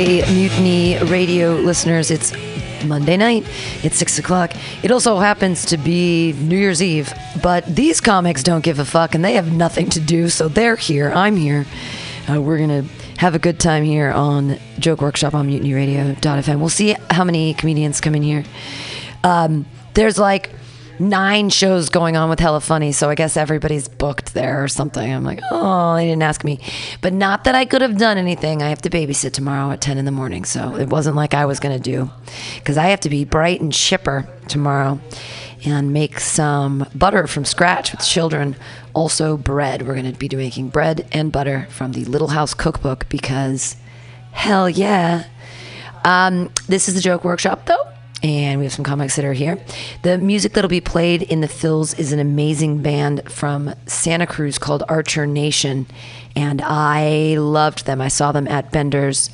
Hey, Mutiny Radio listeners, it's Monday night. It's six o'clock. It also happens to be New Year's Eve, but these comics don't give a fuck and they have nothing to do, so they're here. I'm here. Uh, we're going to have a good time here on Joke Workshop on MutinyRadio.fm. We'll see how many comedians come in here. Um, there's like nine shows going on with Hella Funny, so I guess everybody's booked there or something. I'm like, oh, they didn't ask me. But not that I could have done anything. I have to babysit tomorrow at 10 in the morning, so it wasn't like I was going to do. Because I have to be bright and chipper tomorrow and make some butter from scratch with children. Also, bread. We're going to be making bread and butter from the Little House Cookbook because hell yeah. Um, this is the joke workshop, though and we have some comics that are here. The music that'll be played in the fills is an amazing band from Santa Cruz called Archer Nation, and I loved them. I saw them at Bender's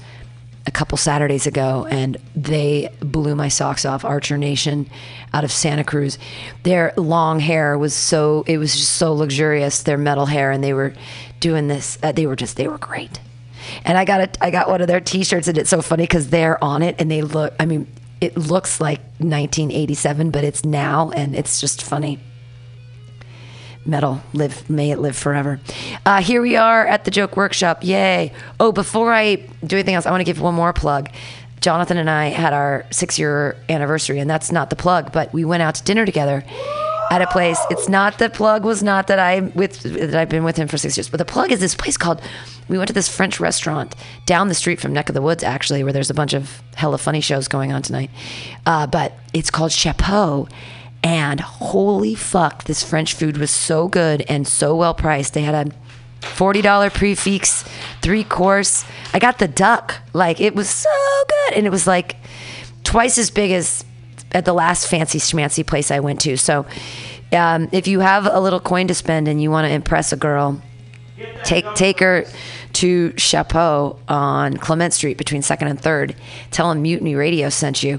a couple Saturdays ago, and they blew my socks off. Archer Nation out of Santa Cruz. Their long hair was so, it was just so luxurious, their metal hair, and they were doing this, uh, they were just, they were great. And I got a, I got one of their T-shirts, and it's so funny because they're on it, and they look. I mean, it looks like 1987, but it's now, and it's just funny. Metal, live, may it live forever. Uh, here we are at the Joke Workshop. Yay! Oh, before I do anything else, I want to give one more plug. Jonathan and I had our six-year anniversary, and that's not the plug, but we went out to dinner together at a place. It's not the plug was not that I with that I've been with him for six years, but the plug is this place called. We went to this French restaurant down the street from Neck of the Woods, actually, where there's a bunch of hella funny shows going on tonight. Uh, but it's called Chapeau, and holy fuck, this French food was so good and so well priced. They had a forty dollar prix fixe, three course. I got the duck, like it was so good, and it was like twice as big as at the last fancy schmancy place I went to. So um, if you have a little coin to spend and you want to impress a girl, take take her to Chapeau on Clement Street between Second and Third. Tell them Mutiny Radio sent you.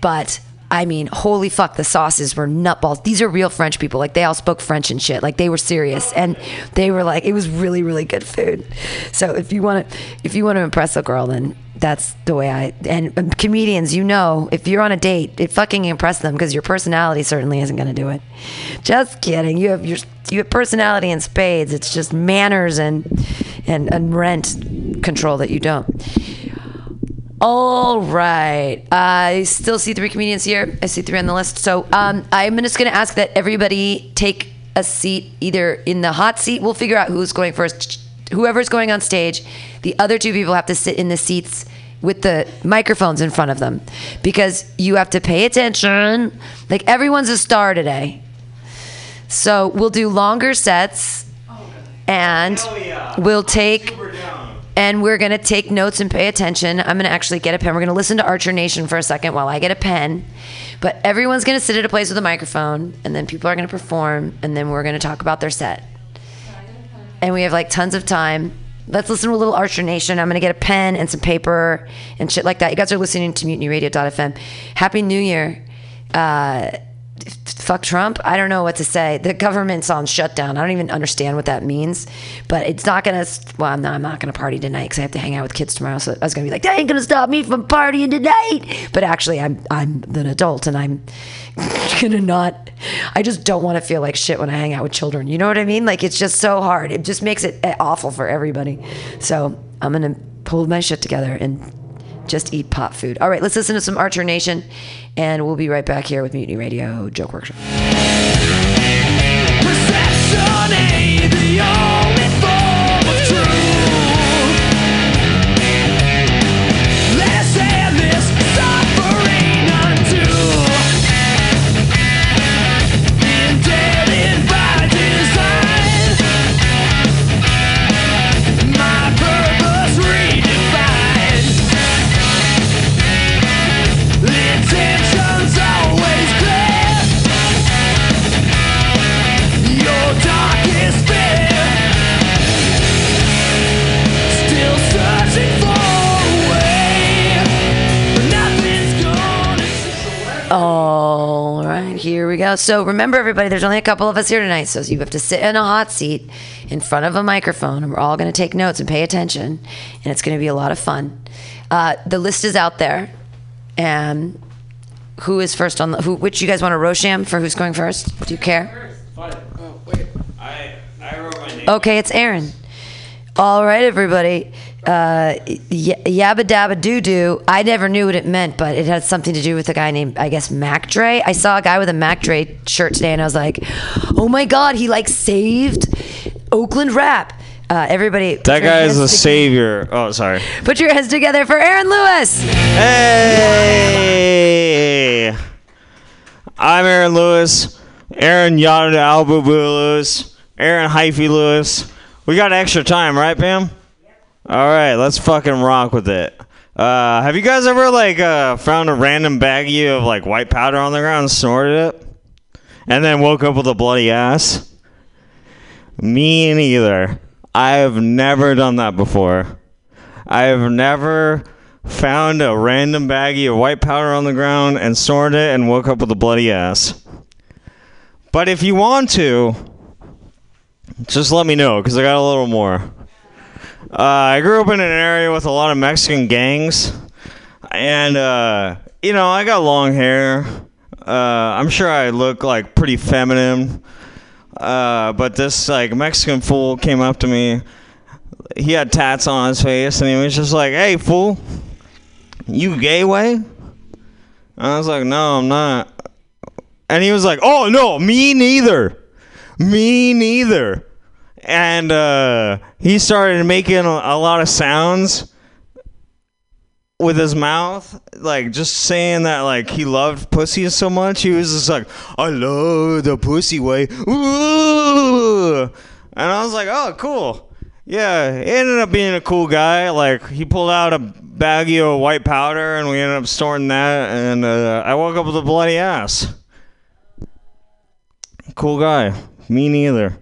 But I mean, holy fuck, the sauces were nutballs. These are real French people. Like they all spoke French and shit. Like they were serious, and they were like, it was really, really good food. So if you want to, if you want to impress a girl, then that's the way I. And um, comedians, you know, if you're on a date, it fucking impress them because your personality certainly isn't going to do it. Just kidding. You have your you have personality in spades. It's just manners and and and rent control that you don't. All right. I still see three comedians here. I see three on the list. So um, I'm just going to ask that everybody take a seat either in the hot seat. We'll figure out who's going first. Whoever's going on stage, the other two people have to sit in the seats with the microphones in front of them because you have to pay attention. Like everyone's a star today. So we'll do longer sets and we'll take and we're going to take notes and pay attention. I'm going to actually get a pen. We're going to listen to Archer Nation for a second while I get a pen. But everyone's going to sit at a place with a microphone, and then people are going to perform, and then we're going to talk about their set. And we have like tons of time. Let's listen to a little Archer Nation. I'm going to get a pen and some paper and shit like that. You guys are listening to MutinyRadio.fm. Happy New Year. Uh, fuck Trump. I don't know what to say. The government's on shutdown. I don't even understand what that means. But it's not gonna. Well, I'm not. Gonna party tonight because I have to hang out with kids tomorrow. So I was gonna be like, that ain't gonna stop me from partying tonight. But actually, I'm I'm an adult and I'm gonna not. I just don't want to feel like shit when I hang out with children. You know what I mean? Like it's just so hard. It just makes it eh, awful for everybody. So I'm gonna pull my shit together and just eat pot food. All right, let's listen to some Archer Nation, and we'll be right back here with Mutiny Radio Joke Workshop. Know, so remember, everybody, there's only a couple of us here tonight, so you have to sit in a hot seat in front of a microphone, and we're all going to take notes and pay attention, and it's going to be a lot of fun. Uh, the list is out there, and who is first on the who? Which you guys want to Rosham for who's going first? Do you care? I, I wrote my name. Okay, it's Aaron. All right, everybody. Uh, y- yabba dabba doo doo. I never knew what it meant, but it had something to do with a guy named, I guess, Mac Dre. I saw a guy with a Mac Dre shirt today, and I was like, oh my god, he like saved Oakland rap. Uh, everybody, That guy is a savior. Oh, sorry. Put your hands together for Aaron Lewis. Hey! I'm Aaron Lewis. Aaron Yada Albu Lewis. Aaron Hyphy Lewis. We got extra time, right, Pam? All right, let's fucking rock with it. Uh, have you guys ever like uh, found a random baggie of like white powder on the ground and snorted it, and then woke up with a bloody ass? Me neither. I have never done that before. I have never found a random baggie of white powder on the ground and snorted it and woke up with a bloody ass. But if you want to, just let me know because I got a little more. Uh, I grew up in an area with a lot of Mexican gangs, and uh, you know I got long hair. Uh, I'm sure I look like pretty feminine. Uh, but this like Mexican fool came up to me. He had tats on his face, and he was just like, "Hey, fool, you gay way?" And I was like, "No, I'm not." And he was like, "Oh no, me neither, me neither." And uh, he started making a, a lot of sounds with his mouth, like just saying that like he loved pussy so much. He was just like, "I love the pussy way." Ooh. And I was like, "Oh, cool." Yeah, he ended up being a cool guy. Like he pulled out a baggie of white powder, and we ended up storing that. And uh, I woke up with a bloody ass. Cool guy. Me neither.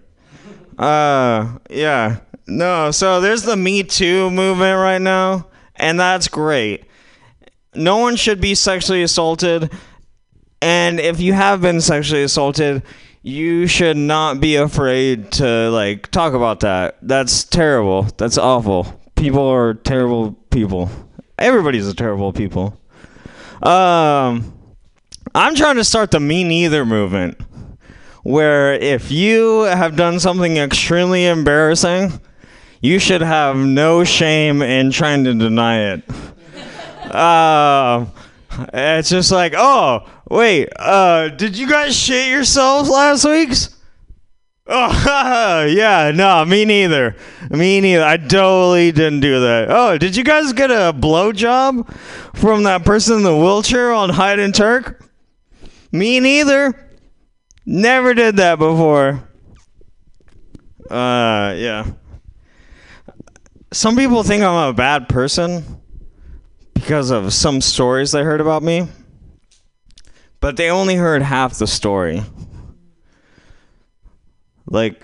Uh, yeah. No, so there's the Me Too movement right now, and that's great. No one should be sexually assaulted, and if you have been sexually assaulted, you should not be afraid to like talk about that. That's terrible. That's awful. People are terrible people. Everybody's a terrible people. Um, I'm trying to start the me neither movement where if you have done something extremely embarrassing, you should have no shame in trying to deny it. uh, it's just like, oh, wait, uh, did you guys shit yourselves last week's? Oh, yeah, no, me neither. Me neither. I totally didn't do that. Oh, did you guys get a blowjob from that person in the wheelchair on Hyde and Turk? Me neither. Never did that before. Uh, yeah. Some people think I'm a bad person because of some stories they heard about me, but they only heard half the story. Like,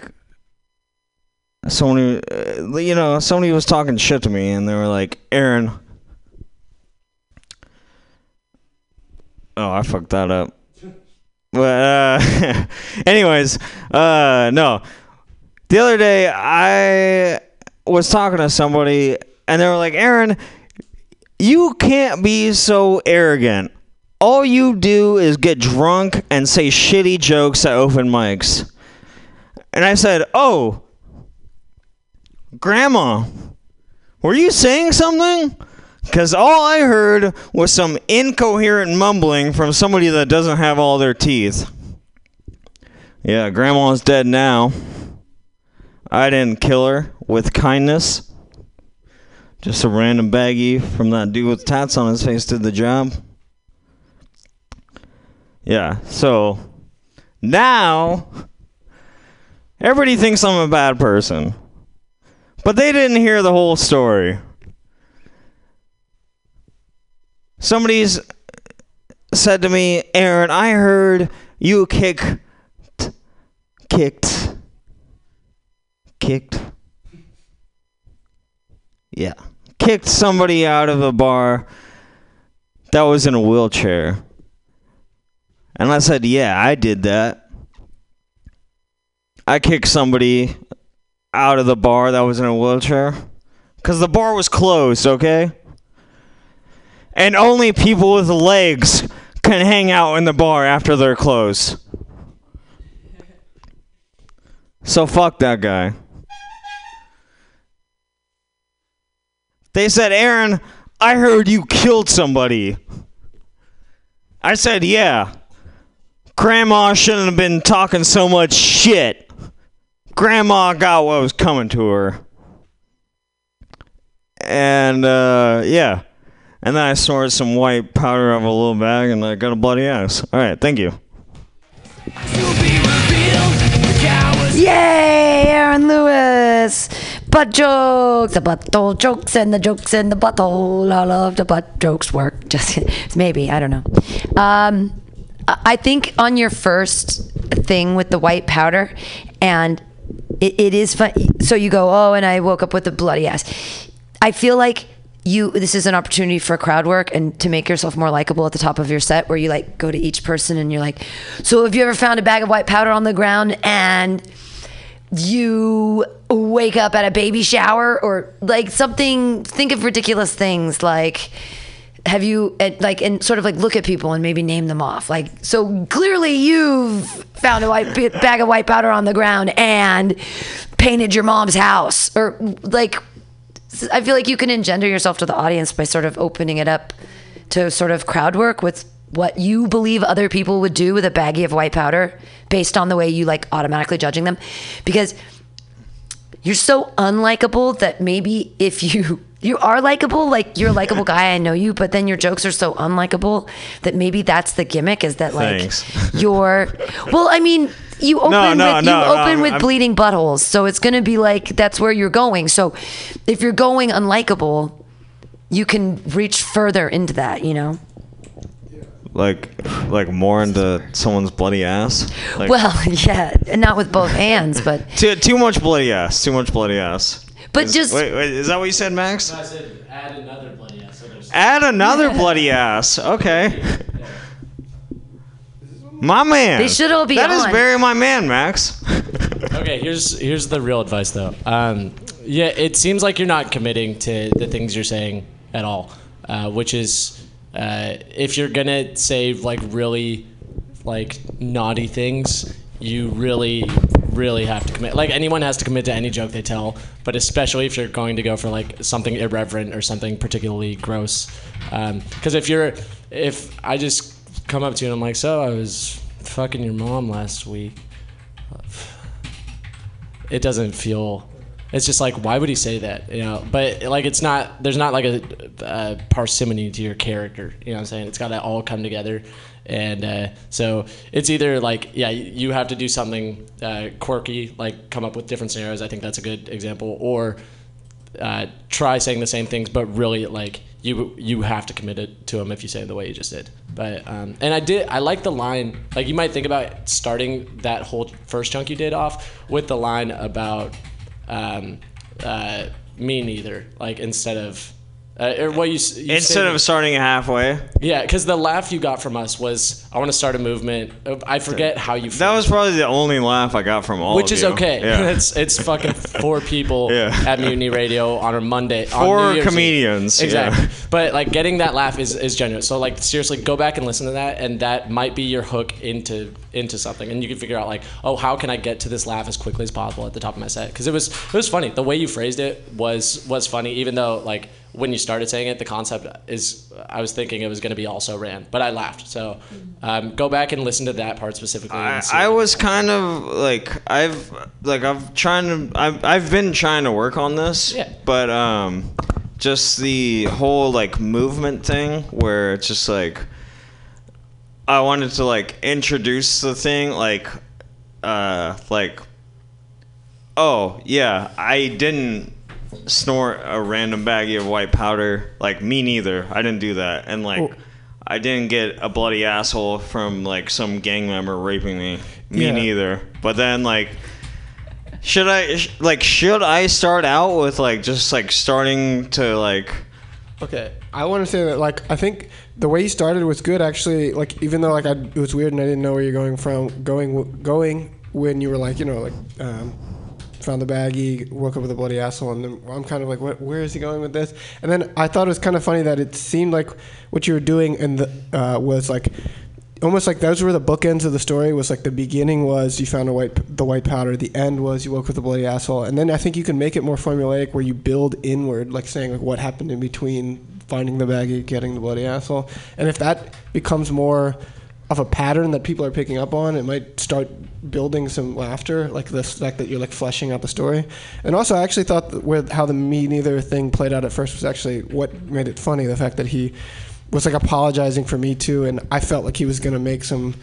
somebody, uh, you know, somebody was talking shit to me, and they were like, Aaron. Oh, I fucked that up. But uh, anyways, uh, no. The other day I was talking to somebody and they were like, "Aaron, you can't be so arrogant. All you do is get drunk and say shitty jokes at open mics." And I said, "Oh, grandma, were you saying something?" Because all I heard was some incoherent mumbling from somebody that doesn't have all their teeth. Yeah, Grandma's dead now. I didn't kill her with kindness. Just a random baggie from that dude with tats on his face did the job. Yeah, so now everybody thinks I'm a bad person. But they didn't hear the whole story. Somebody's said to me, Aaron, I heard you kicked, kicked, kicked, yeah, kicked somebody out of a bar that was in a wheelchair. And I said, Yeah, I did that. I kicked somebody out of the bar that was in a wheelchair. Because the bar was closed, okay? And only people with legs can hang out in the bar after they're closed. So fuck that guy. They said, Aaron, I heard you killed somebody. I said, yeah. Grandma shouldn't have been talking so much shit. Grandma got what was coming to her. And, uh, yeah. And then I snorted some white powder out of a little bag and I got a bloody ass. All right, thank you. Yay, Aaron Lewis! Butt jokes, the butthole jokes, and the jokes in the butthole. I love the butt jokes work. Just maybe I don't know. Um, I I think on your first thing with the white powder, and it, it is fun. So you go, oh, and I woke up with a bloody ass. I feel like you this is an opportunity for crowd work and to make yourself more likable at the top of your set where you like go to each person and you're like so have you ever found a bag of white powder on the ground and you wake up at a baby shower? Or like something think of ridiculous things like have you and, like and sort of like look at people and maybe name them off. Like so clearly you've found a white bag of white powder on the ground and painted your mom's house or like I feel like you can engender yourself to the audience by sort of opening it up to sort of crowd work with what you believe other people would do with a baggie of white powder based on the way you like automatically judging them. Because you're so unlikable that maybe if you you are likable like you're a likable guy i know you but then your jokes are so unlikable that maybe that's the gimmick is that like Thanks. you're well i mean you open No, no, with no, you open with I'm- bleeding buttholes so it's going to be like that's where you're going so if you're going unlikable you can reach further into that you know Like, like more into someone's bloody ass. Like, well yeah and not with both hands but too, too much bloody ass. Too much bloody ass. But Is- just wait, wait, is that what you said, Max? I said add another bloody ass. So there's Add another bloody ass. Okay. My man. They should all be That is on. very my man, Max. Okay, here's here's the real advice though. Um, yeah, it seems like you're not committing to the things you're saying at all, uh, which is uh, if you're gonna say like really like naughty things, you really really have to commit. Like anyone has to commit to any joke they tell, but especially if you're going to go for like something irreverent or something particularly gross. Um, because if you're if I just come up to you and I'm like, so I was fucking your mom last week it doesn't feel it's just like why would he say that you know but like it's not there's not like a, a parsimony to your character you know what i'm saying it's got to all come together and uh, so it's either like yeah you have to do something uh, quirky like come up with different scenarios i think that's a good example or uh, try saying the same things, but really like you you have to commit it to them if you say it the way you just did. But um, and I did I like the line like you might think about starting that whole first chunk you did off with the line about um, uh, me neither like instead of uh, or what you, you Instead of starting halfway. yeah because the laugh you got from us was I want to start a movement I forget how you That was probably the only laugh I got from all which of is you. okay. Yeah. it's it's fucking four people Yeah. at Mutiny Radio on a Monday. on Four Year's Eve. comedians, yeah. Exactly. But like getting that laugh is, is genuine. So like seriously, go back and listen to that, and that might be your hook into into something, and you can figure out like, oh, how can I get to this laugh as quickly as possible at the top of my set? Because it was it was funny. The way you phrased it was was funny, even though like when you started saying it, the concept is I was thinking it was going to be also ran, but I laughed. So um, go back and listen to that part specifically. I, I was kind of like I've like I've trying to I've I've been trying to work on this. Yeah. But um, just the whole like movement thing where it's just like I wanted to like introduce the thing like uh like oh yeah I didn't snort a random baggie of white powder like me neither I didn't do that and like I didn't get a bloody asshole from like some gang member raping me me Yeah. neither but then like should I sh- like should I start out with like just like starting to like Okay, I want to say that like I think the way you started was good actually. Like even though like I, it was weird and I didn't know where you're going from, going going when you were like you know like. Um, Found the baggie, woke up with a bloody asshole, and then I'm kind of like, what, where is he going with this? And then I thought it was kind of funny that it seemed like what you were doing and the uh, was like almost like those were the bookends of the story. Was like the beginning was you found a white the white powder. The end was you woke with a bloody asshole. And then I think you can make it more formulaic where you build inward, like saying like what happened in between finding the baggie, getting the bloody asshole. And if that becomes more of a pattern that people are picking up on, it might start building some laughter, like the fact that you're like fleshing out the story. And also, I actually thought that with how the me neither thing played out at first was actually what made it funny. The fact that he was like apologizing for me too, and I felt like he was gonna make some.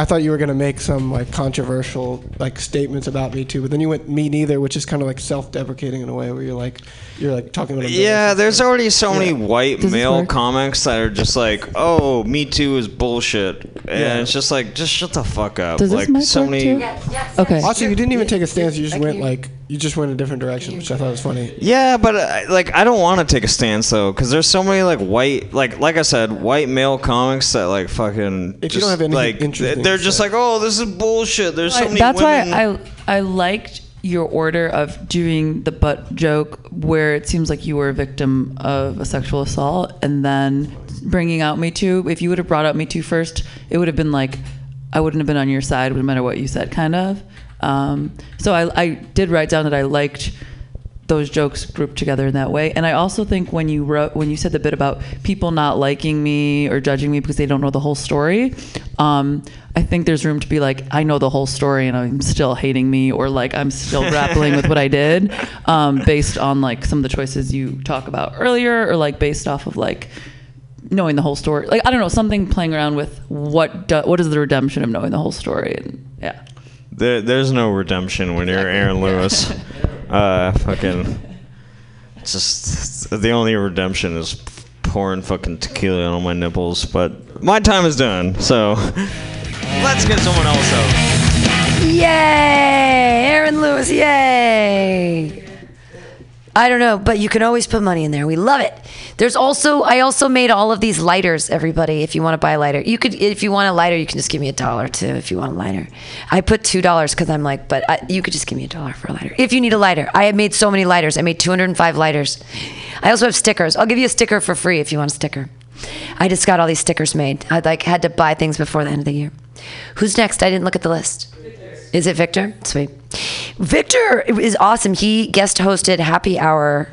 I thought you were gonna make some like controversial like statements about me too, but then you went me neither, which is kind of like self-deprecating in a way, where you're like you're like talking about. Yeah, there's already so many white Does male comics that are just like, "Oh, Me Too is bullshit," and Yeah. it's just like, just shut the fuck up. Does this like mic so work many. too? Okay. Also, you didn't even take a stance. You just went like you just went a different direction, which I thought was funny. Yeah, but uh, like I don't want to take a stance though, because there's so many like white, like like I said, white male comics that like fucking. If you don't have anything like, interesting they're just say. like, oh, this is bullshit. There's so I- many that's women. why I I liked your order of doing the butt joke where it seems like you were a victim of a sexual assault and then bringing out me too if you would have brought up me too first it would have been like i wouldn't have been on your side no matter what you said kind of um, so I, I did write down that i liked those jokes grouped together in that way. And I also think when you wrote when you said the bit about people not liking me or judging me because they don't know the whole story, um, I think there's room to be like, I know the whole story and I'm still hating me or like I'm still grappling with what I did, um, based on like some of the choices you talk about earlier or like based off of like knowing the whole story. Like I don't know, something playing around with what do, what is the redemption of knowing the whole story and yeah. There, there's no redemption when you're Aaron Lewis. uh, fucking. Just the only redemption is pouring fucking tequila on my nipples. But my time is done, so let's get someone else out. Yay! Aaron Lewis, yay! I don't know, but you can always put money in there. We love it. There's also I also made all of these lighters, everybody. If you want to buy a lighter, you could if you want a lighter, you can just give me a dollar too if you want a lighter. I put two dollars because I'm like, but I, you could just give me a dollar for a lighter if you need a lighter. I have made so many lighters. I made 205 lighters. I also have stickers. I'll give you a sticker for free if you want a sticker. I just got all these stickers made. I like had to buy things before the end of the year. Who's next? I didn't look at the list. Is it Victor? Sweet. Victor is awesome. He guest hosted Happy Hour.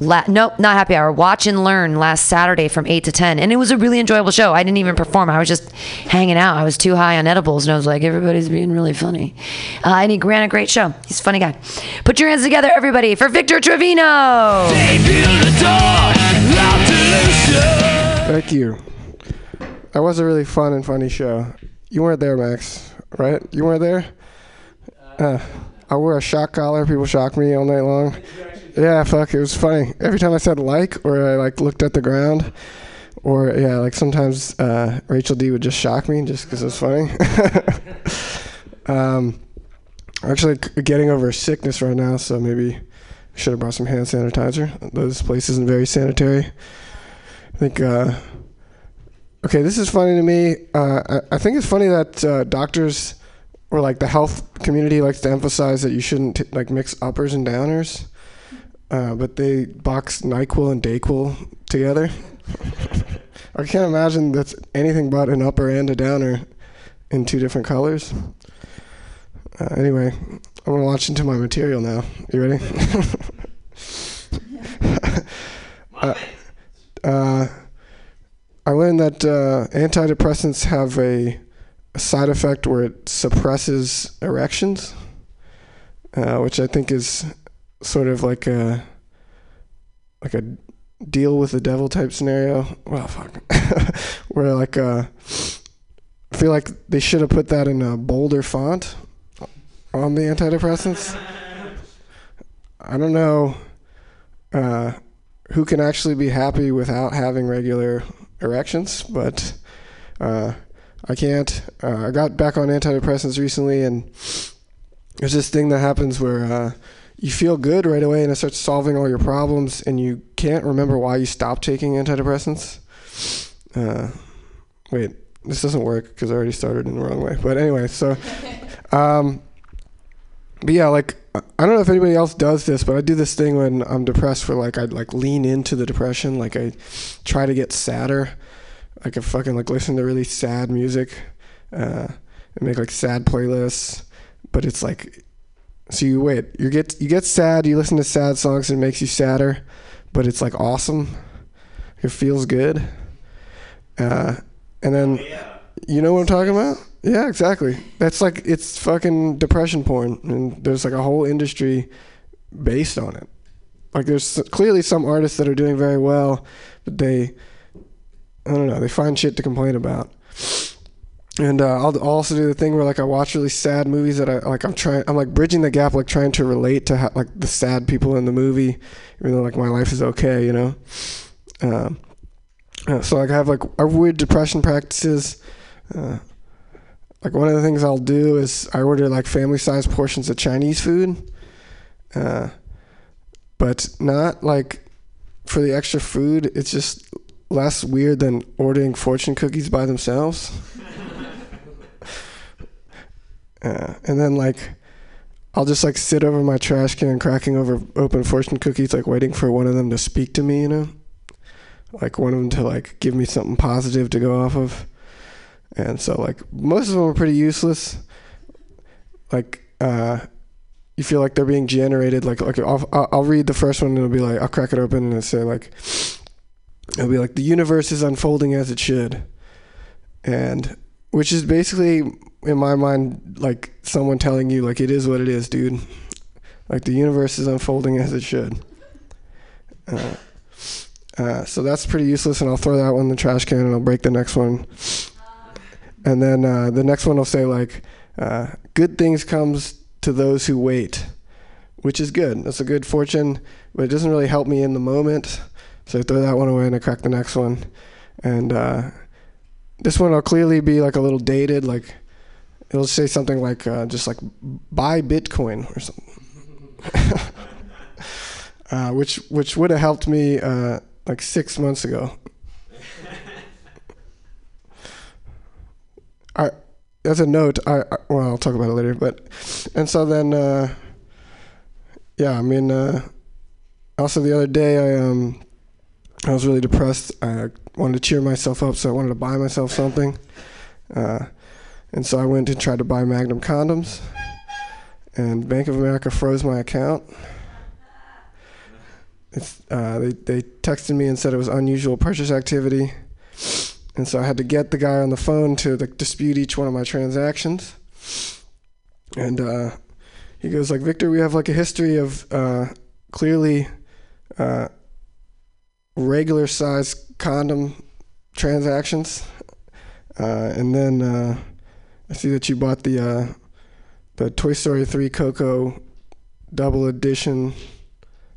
La- no, not Happy Hour. Watch and Learn last Saturday from 8 to 10. And it was a really enjoyable show. I didn't even perform. I was just hanging out. I was too high on edibles. And I was like, everybody's being really funny. Uh, and he ran a great show. He's a funny guy. Put your hands together, everybody, for Victor Trevino. Thank you. That was a really fun and funny show. You weren't there, Max, right? You weren't there? Uh, I wore a shock collar. People shocked me all night long. Yeah, fuck, it was funny. Every time I said like, or I like looked at the ground, or yeah, like sometimes uh, Rachel D would just shock me just because it was funny. um, actually getting over sickness right now, so maybe should have brought some hand sanitizer. This place isn't very sanitary. I think. Uh, okay, this is funny to me. Uh, I, I think it's funny that uh, doctors or like the health community likes to emphasize that you shouldn't t- like mix uppers and downers, uh, but they box Nyquil and Dayquil together. I can't imagine that's anything but an upper and a downer in two different colors. Uh, anyway, I'm gonna launch into my material now. You ready? uh, uh, I learned that uh, antidepressants have a, a side effect where it suppresses erections, uh, which I think is sort of like a like a deal with the devil type scenario. Well, fuck, where like uh, I feel like they should have put that in a bolder font on the antidepressants. I don't know uh, who can actually be happy without having regular erections, but uh, I can't. Uh, I got back on antidepressants recently, and there's this thing that happens where uh, you feel good right away, and it starts solving all your problems, and you can't remember why you stopped taking antidepressants. Uh, wait, this doesn't work because I already started in the wrong way. But anyway, so, um, but yeah, like I don't know if anybody else does this, but I do this thing when I'm depressed, where like I like lean into the depression, like I try to get sadder, I fucking like listen to really sad music, uh, and make like sad playlists, but it's like, so you wait, you get you get sad, you listen to sad songs, and it makes you sadder, but it's like awesome, it feels good, uh, and then. You know what I'm talking about? Yeah, exactly. That's like it's fucking depression porn, and there's like a whole industry based on it. Like there's clearly some artists that are doing very well, but they, I don't know, they find shit to complain about. And uh, I'll I'll also do the thing where like I watch really sad movies that I like. I'm trying. I'm like bridging the gap, like trying to relate to how, like the sad people in the movie, even though like my life is okay, you know. Um, uh, so like I have like I weird depression practices. Uh, like one of the things I'll do is I order like family size portions of Chinese food, uh, but not like for the extra food. It's just less weird than ordering fortune cookies by themselves. uh, and then like I'll just like sit over my trash can cracking over open fortune cookies, like waiting for one of them to speak to me. You know, like one of them to like give me something positive to go off of and so like most of them are pretty useless like uh you feel like they're being generated like like I'll, I'll I'll read the first one and it'll be like I'll crack it open and it'll say like it'll be like the universe is unfolding as it should. And which is basically in my mind like someone telling you like it is what it is dude. Like the universe is unfolding as it should. Uh, uh, so that's pretty useless and I'll throw that one in the trash can and I'll break the next one. And then uh, the next one will say like uh, good things comes to those who wait which is good. That's a good fortune but it doesn't really help me in the moment so i throw that one away and i crack the next one and uh, this one will clearly be like a little dated like it'll say something like uh, just like buy bitcoin or something uh, which which would have helped me uh, like six months ago I as a note, I, I well, I'll talk about it later. But and so then, uh, yeah, I mean, uh, also the other day, I um, I was really depressed. I wanted to cheer myself up, so I wanted to buy myself something. Uh, and so I went and tried to buy Magnum condoms, and Bank of America froze my account. Uh, they they texted me and said it was unusual purchase activity. And so I had to get the guy on the phone to dispute each one of my transactions. And uh, he goes like, Victor, we have like a history of uh, clearly uh, regular size condom transactions. Uh, and then uh, I see that you bought the uh, the Toy Story 3 Coco double edition.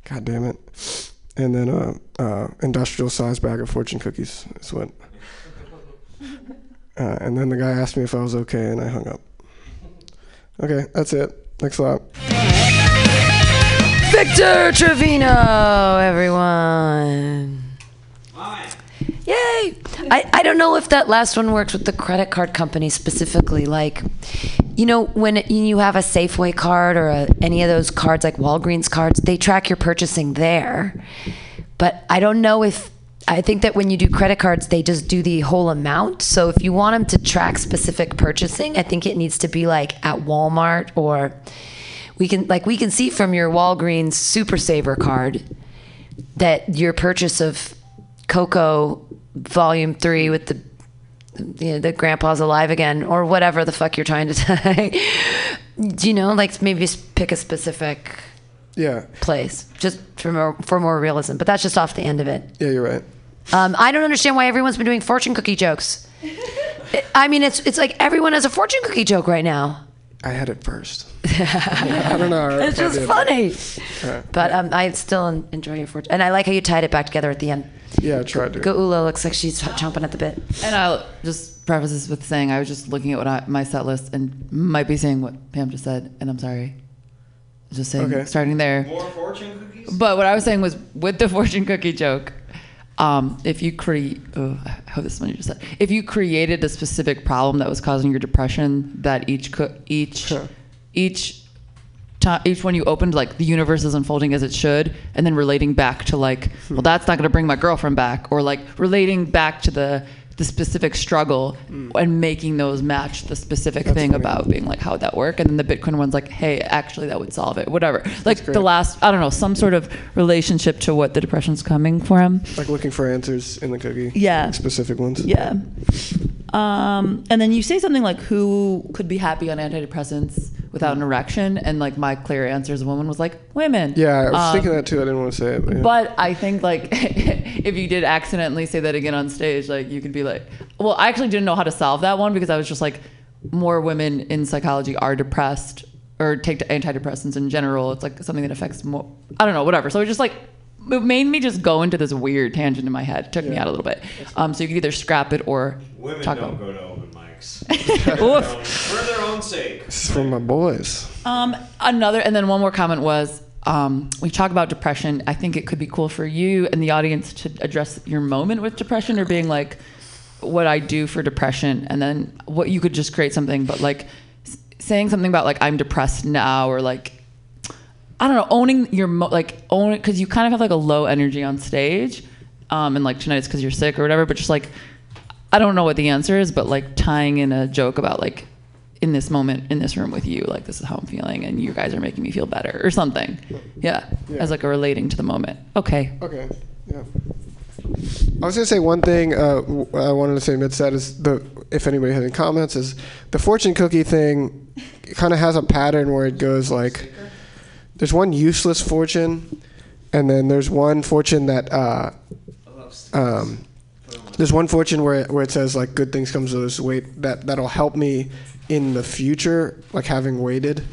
God damn it. And then a uh, uh, industrial size bag of fortune cookies is what uh, and then the guy asked me if I was okay, and I hung up. Okay, that's it. Thanks a lot. Victor Trevino, everyone. Yay! I, I don't know if that last one works with the credit card company specifically. Like, you know, when you have a Safeway card or a, any of those cards, like Walgreens cards, they track your purchasing there. But I don't know if I think that when you do credit cards, they just do the whole amount. So if you want them to track specific purchasing, I think it needs to be like at Walmart or we can like we can see from your Walgreens Super Saver card that your purchase of Coco Volume Three with the you know, the grandpa's alive again or whatever the fuck you're trying to say. Do you know, like maybe pick a specific Yeah, place just for more, for more realism. But that's just off the end of it. yeah, you're right. Um, I don't understand why everyone's been doing fortune cookie jokes. I mean, it's it's like everyone has a fortune cookie joke right now. I had it first. I don't know. It's just did. funny. But um, I still enjoy your fortune, and I like how you tied it back together at the end. Yeah, I tried to. Gaula looks like she's chomping at the bit. And I'll just preface this with saying I was just looking at what I, my set list and might be saying what Pam just said, and I'm sorry. Just saying, Okay. starting there. More fortune cookies? But what I was saying was with the fortune cookie joke, um, if you create, oh, I hope this is what you just said. If you created a specific problem that was causing your depression, that each co- each Sure. Each time each one you opened, like the universe is unfolding as it should, and then relating back to like, Hmm. well, that's not going to bring my girlfriend back, or like relating back to the the specific struggle and making those match the specific thing Hmm. funny. about being like how would that work and then the bitcoin one's like hey actually that would solve it whatever like the last i don't know some sort of relationship to what the depression's coming from Like looking for answers in the cookie. Yeah. Specific ones. yeah um, and then you say something like who could be happy on antidepressants without an erection and like my clear answer as a woman was like women Yeah, I was Um, thinking that too. I didn't want to say it. But, yeah. But I think like if you did accidentally say that again on stage, like you could be like, well, I actually didn't know how to solve that one because I was just like, more women in psychology are depressed or take antidepressants in general. It's like something that affects more. I don't know, whatever. So it just like it made me just go into this weird tangent in my head. It took me out a little bit. Um, so you could either scrap it or Women talk don't about. go to open mics. Oof. For their own sake. this is from my boys. Um, another, and then one more comment was, um, we talk about depression. I think it could be cool for you and the audience to address your moment with depression or being like, what I do for depression, and then what you could just create something, but like saying something about like I'm depressed now or like I don't know, owning your mo- like own because you kind of have like a low energy on stage, um, and like tonight it's because you're sick or whatever. But just like I don't know what the answer is, but like tying in a joke about like in this moment in this room with you, like this is how I'm feeling, and you guys are making me feel better or something. Yeah, Yeah. as like a relating to the moment. Okay. Okay. Yeah. I was gonna say one thing uh, w- I wanted to say amidst that is the if anybody has any comments is the fortune cookie thing kind of has a pattern where it goes like there's one useless fortune and then there's one fortune that uh, um, there's one fortune where where it says like good things comes to those who wait. That that'll help me in the future like having waited.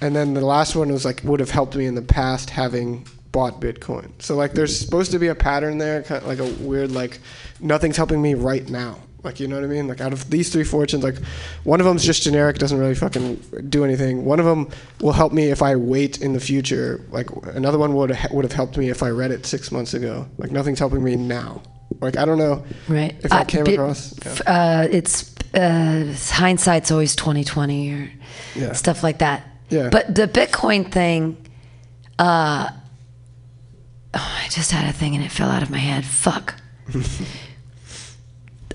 And then the last one was like would have helped me in the past having bought bitcoin. So like there's supposed to be a pattern there kind of like a weird like nothing's helping me right now. Like you know what i mean? Like out of these three fortunes like one of them's just generic doesn't really fucking do anything. One of them will help me if i wait in the future. Like another one would would have helped me if i read it six months ago. Like nothing's helping me now like i don't know Right. if I Uh, came bit- across, yeah. uh, it's uh, hindsight's always twenty twenty or Yeah. stuff like that. Yeah. But the Bitcoin thing, uh, oh, I just had a thing and it fell out of my head. Fuck.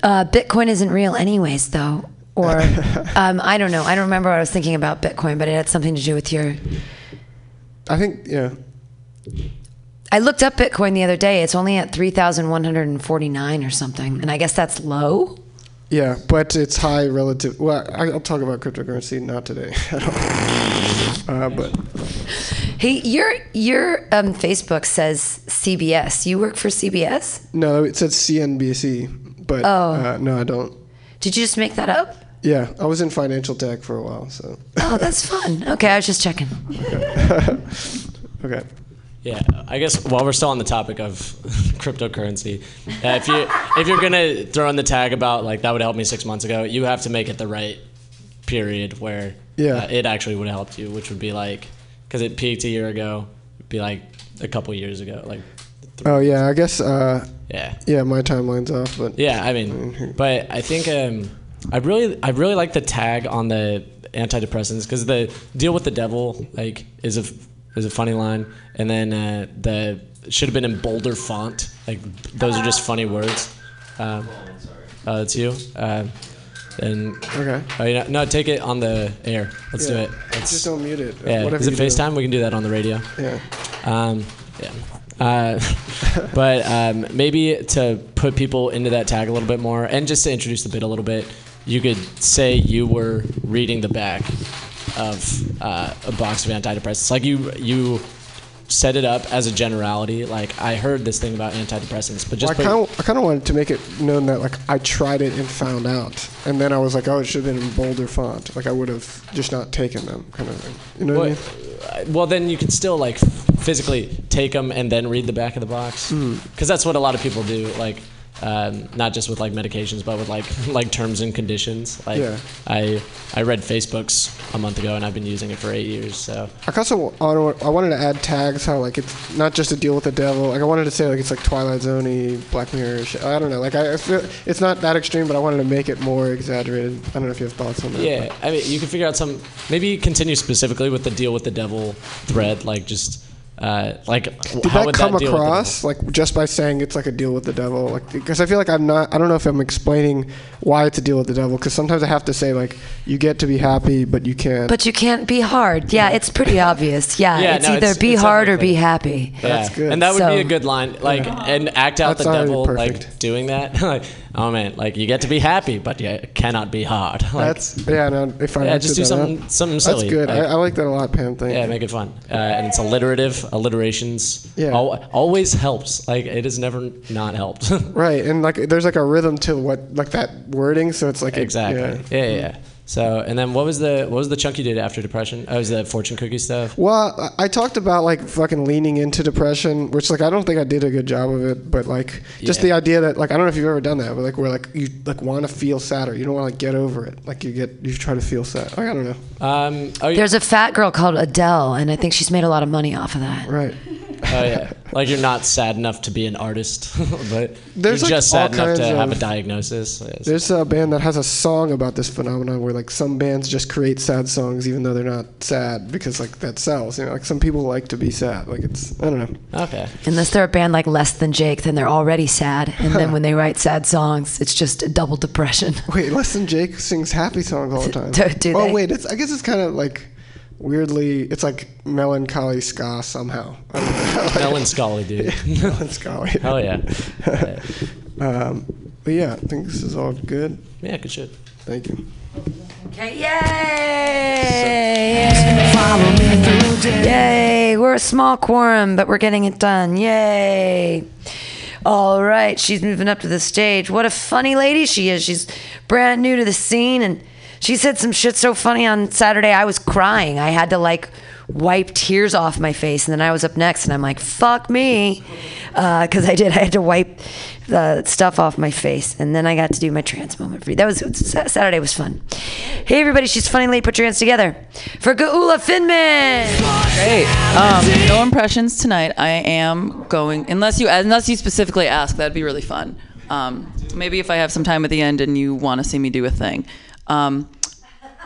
uh, Bitcoin isn't real, anyways, though. Or um, I don't know. I don't remember what I was thinking about Bitcoin, but it had something to do with your. I think yeah. I looked up Bitcoin the other day. It's only at three thousand one hundred and forty nine or something, and I guess that's low. Yeah, but it's high relative. Well, I'll talk about cryptocurrency not today at all. Uh, but Hey, your your um, Facebook says CBS. You work for CBS? no, it said CNBC. But Oh. uh, no, I don't. Did you just make that up? Yeah, I was in financial tech for a while, so Oh, that's fun. Okay, I was just checking. okay. Yeah, I guess while we're still on the topic of cryptocurrency, uh, if you if you're gonna throw in the tag about like that would help me six months ago, you have to make it the right period where Yeah. uh, it actually would have helped you, which would be like because it peaked a year ago, be like a couple years ago, like Oh yeah, I guess uh, yeah. yeah, my timeline's off, but Yeah, I mean, but I think um, I really, I really like the tag on the antidepressants because the deal with the devil like is a is a funny line, and then uh, the should have been in bolder font. Like those are just funny words. Um, oh, that's you. Uh, and okay. oh, you know, no, take it on the air. Let's do it. Let's, Just don't mute it. yeah, Whatever is it. FaceTime? We can do that on the radio. Yeah. Um, yeah. Uh, but um, maybe to put people into that tag a little bit more, and just to introduce the bit a little bit, you could say you were reading the back of uh, a box of antidepressants. Like you, you set it up as a generality. Like I heard this thing about antidepressants, but just Well, I kind of I kind of wanted to make it known that like I tried it and found out, and then I was like, oh, it should have been in bolder font. Like I would have just not taken them, kind of thing. You know what, I mean? Well, uh, then you could still like physically take them and then read the back of the box, Hmm. because that's what a lot of people do. Like Um, not just with like medications, but with like like terms and conditions. Like Yeah. I I read Facebook's a month ago, and I've been using it for eight years. So I also I wanted to add tags how like it's not just a deal with the devil. Like I wanted to say like it's like Twilight Zone, Black Mirror. Shit. I don't know. Like I, I feel it's not that extreme, but I wanted to make it more exaggerated. I don't know if you have thoughts on that. yeah, I mean, you can figure out some. Maybe continue specifically with the deal with the devil thread, like just. Uh, like, Did how that would come that deal across like just by saying it's like a deal with the devil? Like because I feel like I'm not. I don't know if I'm explaining why it's a deal with the devil. Because sometimes I have to say like you get to be happy, but you can't. But you can't be hard. Yeah, it's pretty obvious. Yeah, Yeah, it's no, either it's- be it's hard or be happy. Yeah. That's good. And that would So- be a good line. Like, and act out That's the devil, perfect. like doing that. oh man, like you get to be happy, but you cannot be hard. Like, That's yeah. No, if I yeah, just do that something, something That's good. Like, I, I like that a lot, Pam. Thank yeah, make it fun, uh, and it's alliterative. Alliterations Yeah. al- always helps. Like it has never not helped. Right, and like there's like a rhythm to what like that wording, so it's like exactly. Yeah. yeah, yeah. So, and then what was the what was the chunk you did after depression? Oh, was the fortune cookie stuff? Well, I I talked about like fucking leaning into depression, which like I don't think I did a good job of it, but like just Yeah. the idea that like I don't know if you've ever done that, but like where like you like want to feel sadder, you don't want to like get over it, like you get you try to feel sad. Like, I don't know. Um, oh, yeah. There's a fat girl called Adele, and I think she's made a lot of money off of that. Right. Oh yeah, like you're not sad enough to be an artist, but There's, you're like, just sad enough to kinds have a diagnosis. Yes. There's a band that has a song about this phenomenon where like some bands just create sad songs even though they're not sad because like that sells. You know, like some people like to be sad. Like it's I don't know. Okay. Unless they're a band like Less Than Jake, then they're already sad. And then when they write sad songs, it's just a double depression. Wait, Less Than Jake sings happy songs all the time. Do- do oh they? wait, it's I guess it's kind of like weirdly it's like melancholy ska somehow. I don't know. Scully, dude. melancholy. Hell yeah. yeah. Um, but yeah, I think this is all good. Yeah, good shit. Thank you. Okay, yay! Yay! We're a small quorum, but we're getting it done. Yay! All right, she's moving up to the stage. What a funny lady she is. She's brand new to the scene, and she said some shit so funny on Saturday. I was crying. I had to like wipe tears off my face, and then I was up next, and I'm like, "Fuck me," because I did. I had to wipe the stuff off my face, and then I got to do my trans moment for you. That was Saturday was fun. Hey everybody, she's funny lady. Put your hands together for Geula Finman. Great. Um, no impressions tonight. I am going unless you unless you specifically ask. That'd be really fun. Um, maybe if I have some time at the end and you want to see me do a thing. Um,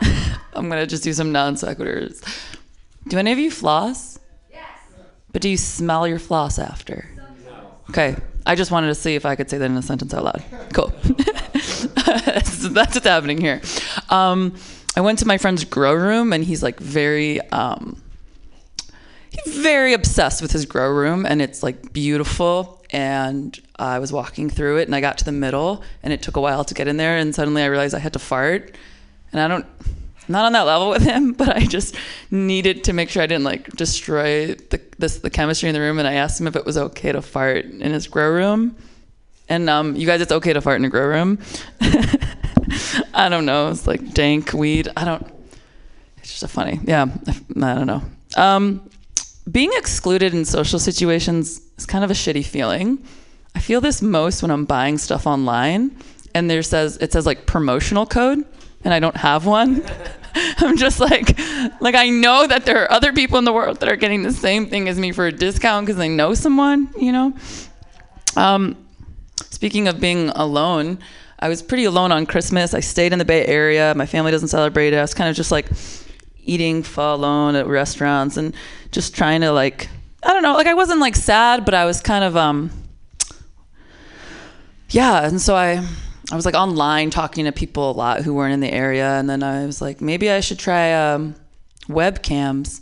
I'm gonna just do some non sequiturs. Do any of you floss? Yes. But do you smell your floss after? No. Okay. I just wanted to see if I could say that in a sentence out loud. Cool. so that's what's happening here. Um, I went to my friend's grow room, and he's like very, um, he's very obsessed with his grow room, and it's like beautiful. And I was walking through it, and I got to the middle, and it took a while to get in there, and suddenly I realized I had to fart, and I don't. Not on that level with him, but I just needed to make sure I didn't like destroy the this, the chemistry in the room. And I asked him if it was okay to fart in his grow room. And um, you guys, it's okay to fart in a grow room. I don't know. It's like dank weed. I don't. It's just a funny. Yeah, I don't know. Um, being excluded in social situations is kind of a shitty feeling. I feel this most when I'm buying stuff online, and there says it says like promotional code, and I don't have one. I'm just like, like I know that there are other people in the world that are getting the same thing as me for a discount because they know someone, you know. Um, speaking of being alone, I was pretty alone on Christmas. I stayed in the Bay Area. My family doesn't celebrate it. I was kind of just like eating pho alone at restaurants and just trying to like, I don't know, like I wasn't like sad, but I was kind of um, yeah. And so I, I was like online talking to people a lot who weren't in the area, and then I was like, maybe I should try um, webcams.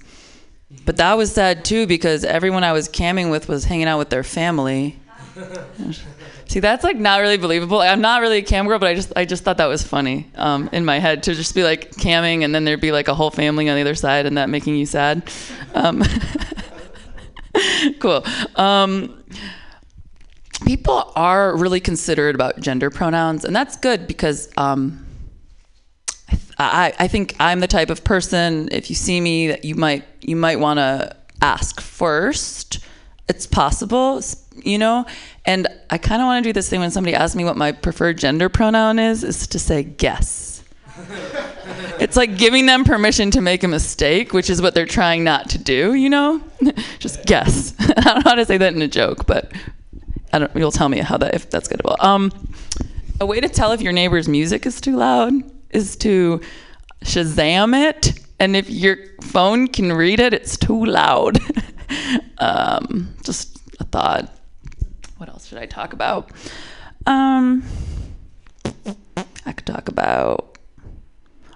But that was sad too because everyone I was camming with was hanging out with their family. See, that's like not really believable. Like, I'm not really a cam girl, but I just I just thought that was funny um, in my head to just be like camming and then there'd be like a whole family on the other side and that making you sad. Um, cool. Um, people are really considerate about gender pronouns, and that's good because um, I, I think I'm the type of person. If you see me, that you might you might want to ask first. it's possible, you know. And I kind of want to do this thing when somebody asks me what my preferred gender pronoun is, is to say guess. it's like giving them permission to make a mistake, which is what they're trying not to do, you know? Just guess. I don't know how to say that in a joke, but I don't, you'll tell me how that if that's good. Um, a way to tell if your neighbor's music is too loud is to Shazam it, and if your phone can read it, it's too loud. um, just a thought. What else should I talk about? Um, I could talk about.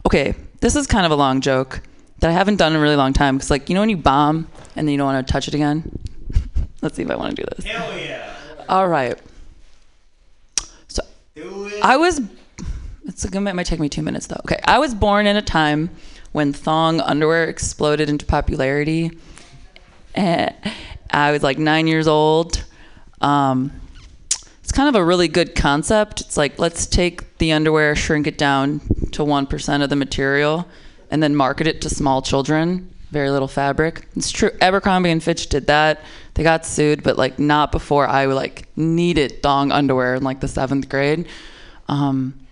Okay, this is kind of a long joke that I haven't done in a really long time. Because, like, you know, when you bomb and then you don't want to touch it again? Let's see if I want to do this. Hell yeah. All right. So. I was. It's gonna it might take me two minutes though. Okay, I was born in a time when thong underwear exploded into popularity. And I was like nine years old. Um, it's kind of a really good concept. It's like let's take the underwear, shrink it down to one percent of the material, and then market it to small children. Very little fabric. It's true. Abercrombie and Fitch did that. They got sued, but like not before I like needed thong underwear in like the seventh grade. Um,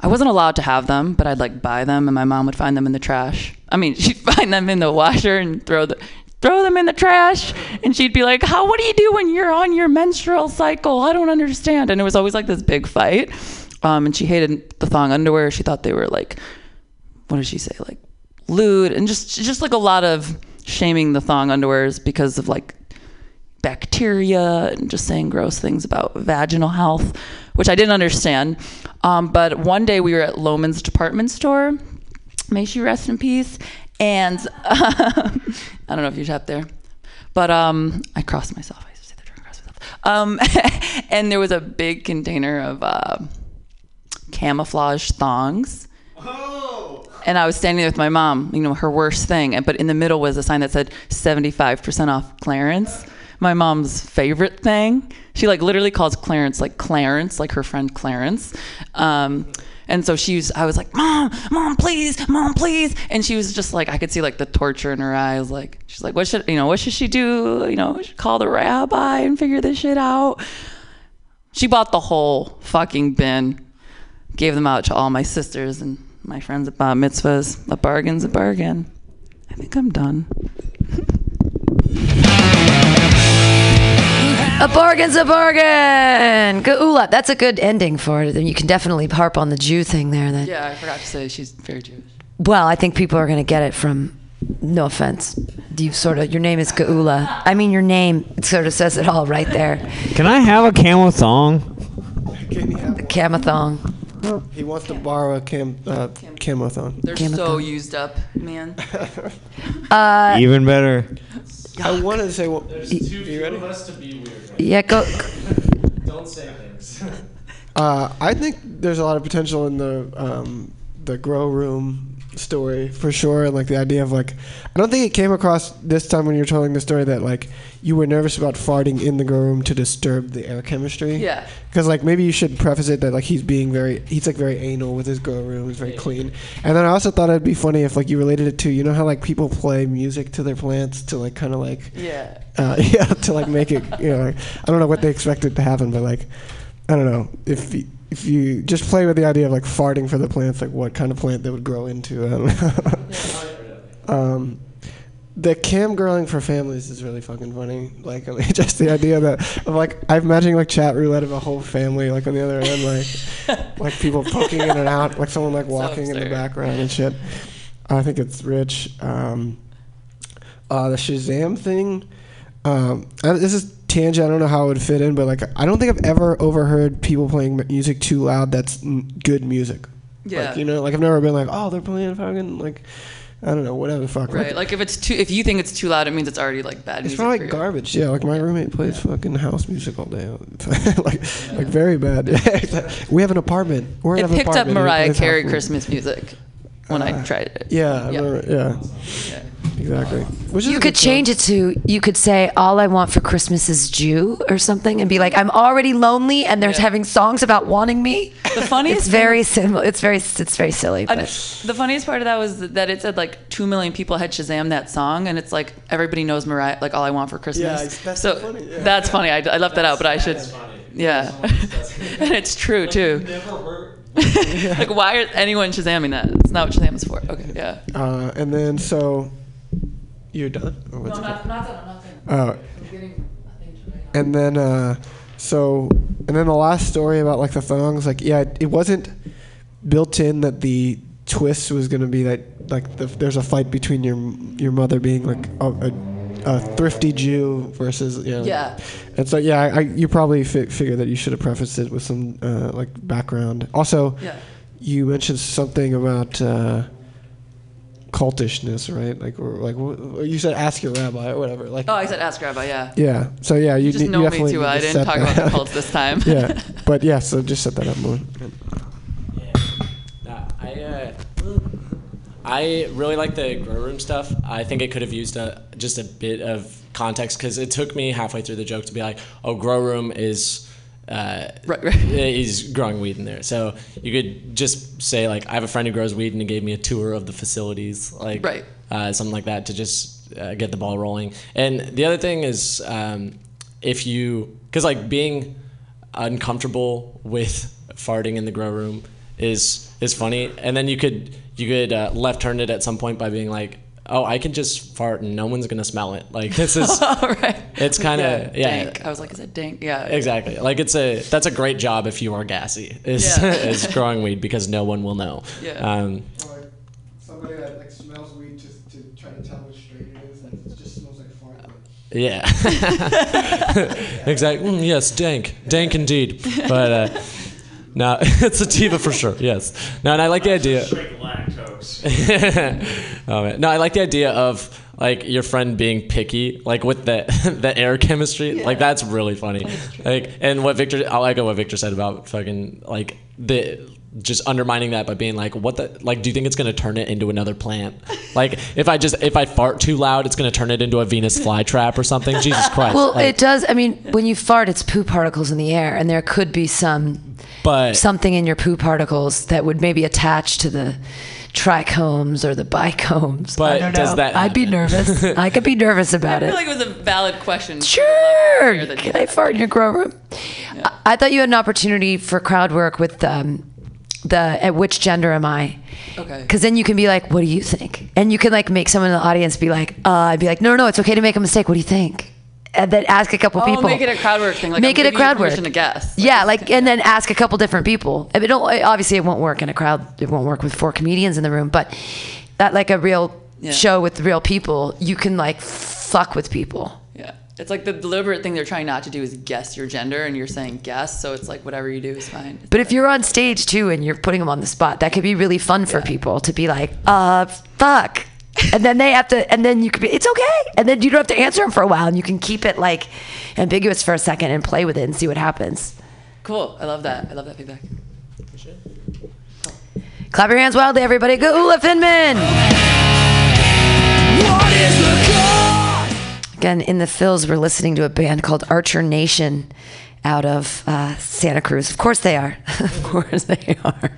I wasn't allowed to have them, but I'd like buy them, and my mom would find them in the trash. I mean, she'd find them in the washer and throw the throw them in the trash, and she'd be like, "How? What do you do when you're on your menstrual cycle? I don't understand." And it was always like this big fight. Um, and she hated the thong underwear. She thought they were like, what did she say? Like lewd, and just just like a lot of shaming the thong underwears because of like bacteria and just saying gross things about vaginal health, which I didn't understand. Um, but one day we were at Loehmann's department store. May she rest in peace. And I don't know if you tapped there, but um, I crossed myself. I used to say that during cross myself. Um, and there was a big container of uh, camouflage thongs and I was standing there with my mom, you know, her worst thing. But in the middle was a sign that said 75% off Clarence, My mom's favorite thing. She like literally calls Clarence like Clarence, like her friend Clarence. Um, and so she was, I was like, Mom, Mom, please, Mom, please. And she was just like, I could see like the torture in her eyes. Like, she's like, what should, you know, what should she do? You know, call the rabbi and figure this shit out. She bought the whole fucking bin, gave them out to all my sisters and my friends at bat mitzvahs. A bargain's a bargain. I think I'm done. A bargain's a bargain. Geula. That's a good ending for it. You can definitely harp on the Jew thing there. Then. Yeah, I forgot to say she's very Jewish. Well, I think people are going to get it from. No offense. You sort of. Your name is Geula. I mean, your name sort of says it all right there. Can I have a camel thong? Can you have Camathong. He wants to borrow a cam uh, camothon. They're Damn it, so though. used up, man. Even better. I wanted to say, well, There's too you few ready? of us to be weird. Right? Yeah, go. Don't say things. Uh, I think there's a lot of potential in the um, the grow room story for sure, and like the idea of like, I don't think it came across this time when you're telling the story that like you were nervous about farting in the girl room to disturb the air chemistry. Yeah. Because like maybe you should preface it that like he's being very he's like very anal with his girl room. He's very clean. And then I also thought it'd be funny if like you related it to you know how like people play music to their plants to like kind of like Yeah. uh, yeah, to like make it, you know, like, I don't know what they expected to happen, but like, I don't know if y- if you just play with the idea of like farting for the plants, like what kind of plant they would grow into. I don't know. um, the cam girling for families is really fucking funny. Like, I mean, just the idea that of like I'm imagining like chat roulette of a whole family, like on the other end, like like people poking in and out, like someone like walking in the background and shit. I think it's rich. Um, uh, the Shazam thing. Um, I- this is tangent. I don't know how it would fit in, but like I don't think I've ever overheard people playing music too loud. That's n- good music. Yeah. Like, you know, like I've never been like, oh, they're playing fucking like, I don't know, whatever the fuck. Like, Right. Like if it's too, if you think it's too loud, it means it's already like bad it's music. probably you. garbage. Yeah, like my roommate plays fucking house music all day. like, like very bad. we have an apartment. We're It picked up Mariah Carey. Christmas music when I Uh, tried it. Yeah, Yeah. yeah. Yeah. Exactly. Which You could good song. change it to you could say all I want for Christmas is Jew or something and be like I'm already lonely and they're having songs about wanting me. The funniest It's very simple. It's very it's very silly. But the funniest part of that was that it said like two million people had Shazam that song, and it's like everybody knows Mariah, like "All I Want for Christmas." Yeah, that's so so funny, yeah. that's funny. I, I left that out, but I should. Yeah, and it's true too. like, why are anyone Shazamming that? It's not what Shazam is for. Okay, yeah. Uh, and then so you're done. Or what's it called? not done. I'm not done. Oh, and then uh, so and then the last story about like the thongs, like yeah, it, it wasn't built in that the twist was gonna be that like the, there's a fight between your your mother being like a, a, a thrifty Jew versus you know, Yeah. and so yeah, I, I you probably fi- figure that you should have prefaced it with some uh, like background. Also, Yeah. you mentioned something about. Uh, cultishness right like or like wh- you said ask your rabbi or whatever like Oh, I said ask Rabbi. Yeah. yeah. So yeah, you, You just need- know you me definitely too. well. I didn't set talk about the up. cults this time. yeah, but yeah. So just set that up more. Nah, I uh, I really like the grow room stuff. I think it could have used a, just a bit of context because it took me halfway through the joke to be like, oh, grow room is. Uh, Right, right. He's growing weed in there, so you could just say like, I have a friend who grows weed and he gave me a tour of the facilities, like Right. uh, something like that to just uh, get the ball rolling. And the other thing is, um, if you, because like being uncomfortable with farting in the grow room is is funny, and then you could you could uh, left turn it at some point by being like, oh, I can just fart and no one's gonna smell it. Like this is, right. It's kind of yeah. Dank. I was like, is it dank? Yeah. Exactly. Like it's a that's a great job if you are gassy. Is Yeah. is growing weed because no one will know. Yeah. Um, Somebody that like smells weed just to try to tell which strain it is, and it just smells like fart. Yeah. exactly. Mm, yes, dank, dank indeed. But uh, no, it's a sativa for sure. Yes. No, and I like the idea. oh man, no, I like the idea of like your friend being picky, like with the the air chemistry. Like that's really funny. Like, and what Victor, I like what Victor said about fucking like the just undermining that by being like, what the like? Do you think it's gonna turn it into another plant? Like, if I just if I fart too loud, it's gonna turn it into a Venus flytrap or something? Jesus Christ! well, Like, it does. I mean, when you fart, it's poo particles in the air, and there could be some but something in your poo particles that would maybe attach to the trichomes or the bicomes. But I don't does know. that I'd be nervous. I could be nervous about it. I about feel it. like it was a valid question. Sure. Hear the- Can I fart in your grow room? I, I thought you had an opportunity for crowd work with um, the at which gender am I? Okay. Because then you can be like, what do you think? And you can like make someone in the audience be like, uh, I'd be like, no, no, no, it's okay to make a mistake. What do you think? And then ask a couple Oh, people. make it a crowd work thing. Like make I'm it a crowd work. to guess. yeah, like and then ask a couple different people. I mean, obviously, it won't work in a crowd. It won't work with four comedians in the room. But that like a real Yeah. show with real people, you can like fuck with people. Yeah. It's like the deliberate thing they're trying not to do is guess your gender, and you're saying guess, so it's like whatever you do is fine. But if you're on stage too and you're putting them on the spot, that could be really fun for people to be like, uh, fuck. And then they have to, and then you could be, it's okay. And then you don't have to answer them for a while and you can keep it like ambiguous for a second and play with it and see what happens. Cool. I love that. I love that feedback. Clap your hands wildly, everybody. Geula Finman. Again, in the fills, we're listening to a band called Archer Nation out of uh, Santa Cruz. Of course they are. of course they are.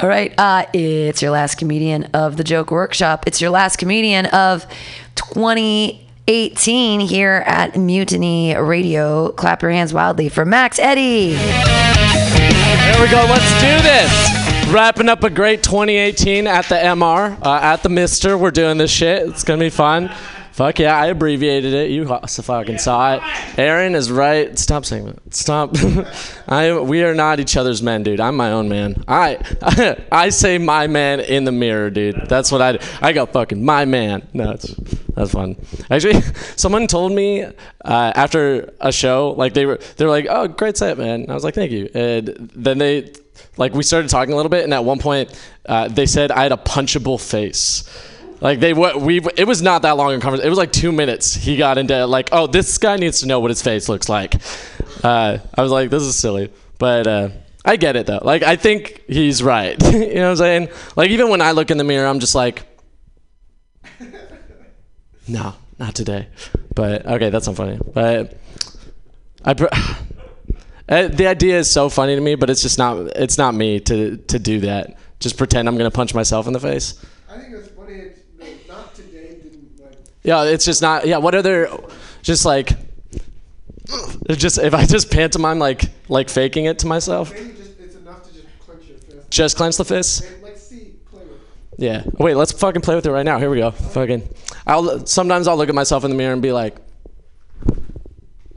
All right. Uh, it's your last comedian of the Joke Workshop. It's your last comedian of 2018 here at Mutiny Radio. Clap your hands wildly for Max Eddy. There we go. Let's do this. Wrapping up a great 2018 at the MR, uh, at the Mister. We're doing this shit. It's gonna be fun. Fuck yeah, I abbreviated it. You fucking saw it. Aaron is right. Stop saying that. Stop. I we are not each other's men, dude. I'm my own man. I I say my man in the mirror, dude. That's what I do. I go fucking my man. No, that's fun. Actually, someone told me uh, after a show, like they were they were like, "Oh, great set, man." And I was like, "Thank you." And then they like we started talking a little bit, and at one point uh, they said I had a punchable face. Like they what we it was not that long in conversation. It was like two minutes. He got into like, oh, this guy needs to know what his face looks like. Uh, I was like, this is silly, but uh, I get it though. Like I think he's right. you know what I'm saying? Like even when I look in the mirror, I'm just like, No, not today. But okay, that's not funny. But I. Uh, the idea is so funny to me, but it's just not. It's not me to to do that. Just pretend I'm gonna punch myself in the face. I think it's funny. It's, not today. Didn't like. Yeah, it's just not. Yeah, what are there? Just like, just if I just pantomime like like faking it to myself, just it's enough to just clench your fist. just clench the fist. And, like see, play with. it. Yeah. Wait, let's fucking play with it right now. Here we go. Fucking. I'll sometimes I'll look at myself in the mirror and be like,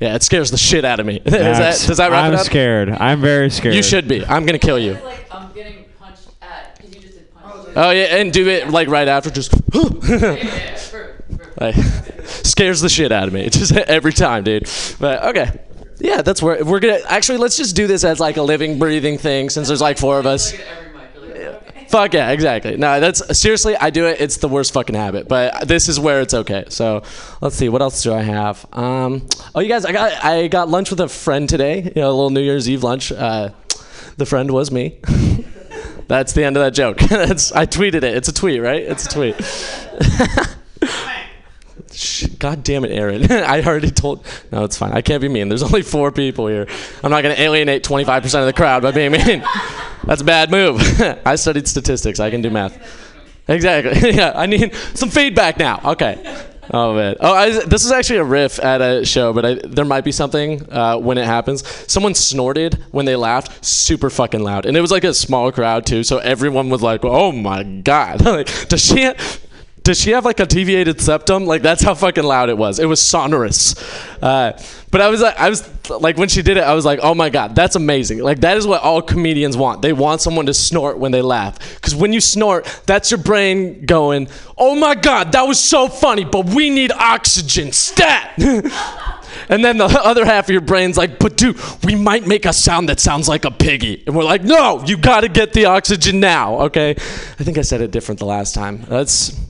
yeah, it scares the shit out of me. Is that, Max, does that wrap I'm it up? scared. I'm very scared. You should be. I'm gonna kill you. like I'm getting punched at because you just did punch. Oh yeah, and do it like right after. Just like scares the shit out of me. Just every time, dude. But okay. Yeah, that's where we're gonna actually let's just do this as like a living, breathing thing since there's like four of us. Fuck yeah, exactly. No, that's seriously. I do it. It's the worst fucking habit, but this is where it's okay. So let's see. What else do I have? Um, oh, you guys, I got I got lunch with a friend today. You know, a little New Year's Eve lunch. Uh, the friend was me. That's the end of that joke. I tweeted it. It's a tweet, right? It's a tweet. God damn it, Aaron. I already told. No, it's fine. I can't be mean. There's only four people here. I'm not going to alienate 25% of the crowd by being mean. That's a bad move. I studied statistics. I can do math. Exactly. yeah, I need some feedback now. Okay. Oh man. Oh, I, this is actually a riff at a show, but I, there might be something uh, when it happens. Someone snorted when they laughed, super fucking loud, and it was like a small crowd too, so everyone was like, "Oh my god!" like, does she? Does she have like a deviated septum? Like that's how fucking loud it was. It was sonorous. Uh, but I was like, I was like, when she did it, I was like, oh my god, that's amazing. Like that is what all comedians want. They want someone to snort when they laugh. Because when you snort, that's your brain going, oh my god, that was so funny, but we need oxygen, stat. And then the other half of your brain's like, but dude, we might make a sound that sounds like a piggy. And we're like, no, you gotta get the oxygen now, okay? I think I said it different the last time. That's.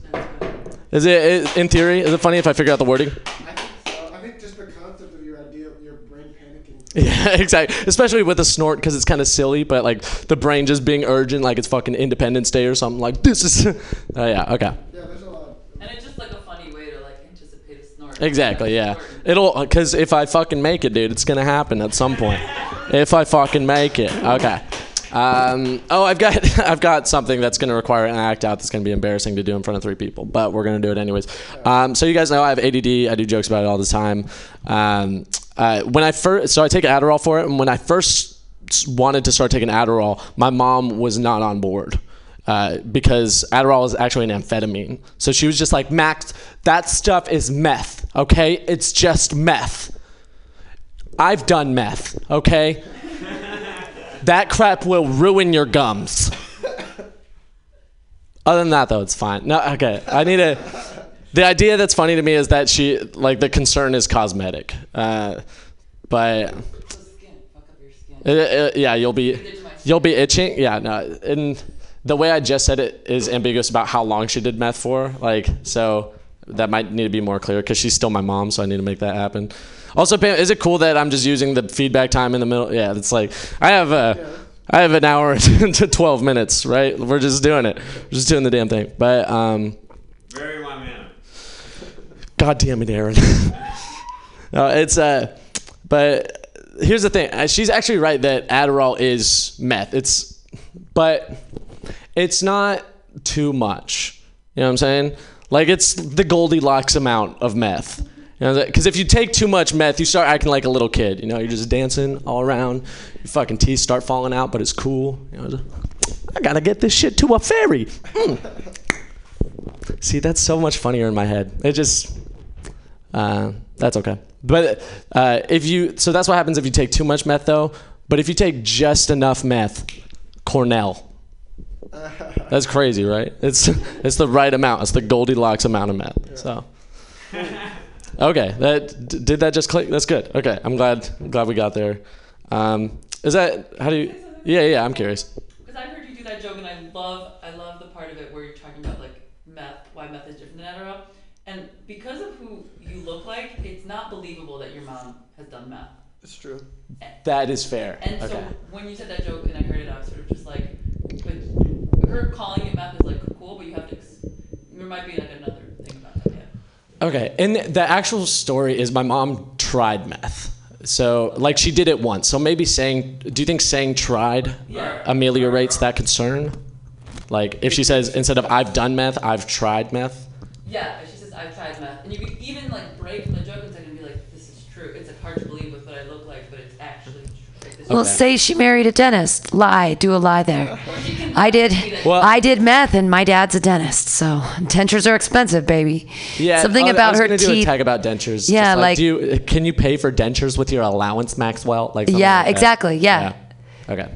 Is it, in theory, is it funny if I figure out the wording? I think so. I think just the concept of your idea, of your brain panicking. Yeah, exactly. Especially with a snort because it's kind of silly, but like the brain just being urgent, like it's fucking Independence Day or something. Like this is. Oh yeah. Okay. Yeah, there's a lot. And it's just like a funny way to like anticipate a snort. Exactly. Yeah. It'll because if I fucking make it, dude, it's gonna happen at some point. if I fucking make it. Okay. Um, oh, I've got I've got something that's going to require an act out that's going to be embarrassing to do in front of three people, but we're going to do it anyways. Um, so you guys know I have ADD. I do jokes about it all the time. Um, uh, when I first, so I take Adderall for it, and when I first wanted to start taking Adderall, my mom was not on board. Uh, because Adderall is actually an amphetamine. So she was just like, Max, that stuff is meth, okay? It's just meth. I've done meth, okay? that crap will ruin your gums. Other than that, though, it's fine. No, okay. I need a. The idea that's funny to me is that she, like, the concern is cosmetic. Uh, but. Skin, fuck up your skin. Yeah, you'll be you'll be itching. Yeah, no. And the way I just said it is ambiguous about how long she did meth for. Like, so that might need to be more clear because she's still my mom, so I need to make that happen. Also, Pam, is it cool that I'm just using the feedback time in the middle? Yeah, it's like I have a. I have an hour to 12 minutes, right? We're just doing it. We're just doing the damn thing. But um, Very my man. God damn it, Aaron. no, it's uh, but here's the thing. Uh, She's actually right that Adderall is meth. It's, but it's not too much. You know what I'm saying? Like it's the Goldilocks amount of meth. Because if you take too much meth, you start acting like a little kid. You know, you're just dancing all around. Your fucking teeth start falling out, but it's cool. You know, I gotta get this shit to a fairy. Mm. See, that's so much funnier in my head. It just, uh, that's okay. But uh, if you, so that's what happens if you take too much meth, though. But if you take just enough meth, Cornell. That's crazy, right? It's it's the right amount. It's the Goldilocks amount of meth. So. Okay, that did that just click? That's good. Okay, I'm glad I'm glad we got there. Um, is that how do you? Yeah, yeah. I'm curious. Because I've heard you do that joke, and I love, I love the part of it where you're talking about like meth, why meth is different than Adderall, and because of who you look like, it's not believable that your mom has done meth. It's true. That is fair. And so when you said that joke and I heard it, I was sort of just like, but her calling it meth is like cool, but you have to there might be like another thing about that. Yeah. Okay, and the actual story is my mom tried meth. So, like, she did it once. So maybe saying, do you think saying tried ameliorates that concern? Like, if she says instead of I've done meth, I've tried meth. Yeah, she says I've tried meth, and you could even like break the joke and and be like, "This is true." It's like hard to believe with what I look like, but it's actually true. Like, this Well, is- say she married a dentist. Lie. Do a lie there. I did. Well- I did meth, and my dad's a dentist. So dentures are expensive, baby. Yeah, Something I- about I was her gonna do a teeth. tag about dentures. Yeah, like- do you, can you pay for dentures with your allowance, Maxwell? Like, Yeah, like exactly, yeah. Yeah. Okay,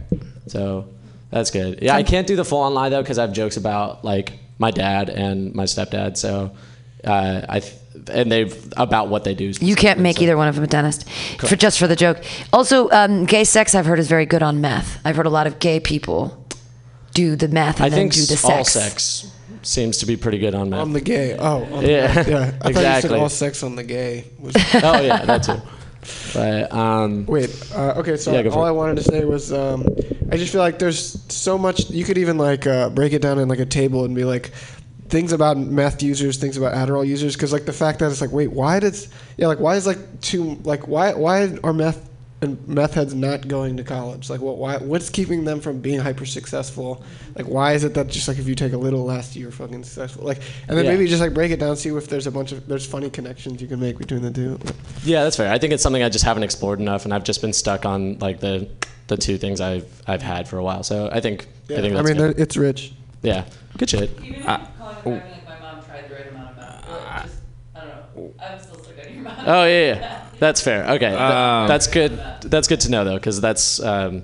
so that's good. Yeah, I can't do the full on lie though because I have jokes about like my dad and my stepdad. So uh, I th- and they've about what they do. You can't make so- either one of them a dentist, for just for the joke. Also, um, gay sex I've heard is very good on meth. I've heard a lot of gay people do the meth and I then think do the sex. all sex seems to be pretty good on meth. On the gay. Oh, on the, Yeah, yeah. I thought you exactly. said all sex on the gay. Was, oh yeah, that too. But um, wait. Uh, okay. So Yeah, all. I wanted to say was, um, I just feel like there's so much. You could even like uh, break it down in like a table and be like. Things about meth users, things about Adderall users, because like the fact that it's like, wait, why does, yeah, like why is like too, like why why are meth and meth heads not going to college? Like what, why, what's keeping them from being hyper successful? Like why is it that just like if you take a little last year, you're fucking successful? Like, and then Yeah. maybe just like break it down, see if there's a bunch of there's funny connections you can make between the two. yeah, that's fair. I think it's something I just haven't explored enough, and I've just been stuck on like the the two things I've I've had for a while. So I think Yeah, I think I mean, it's rich. Yeah, good shit. Even Uh, calling it like my mom tried the right amount of meth. Or just, I don't know. I'm still stuck on your mouth. Oh yeah, yeah. that's fair. Okay, Th- Um, that's good. That's good to know though, because that's um,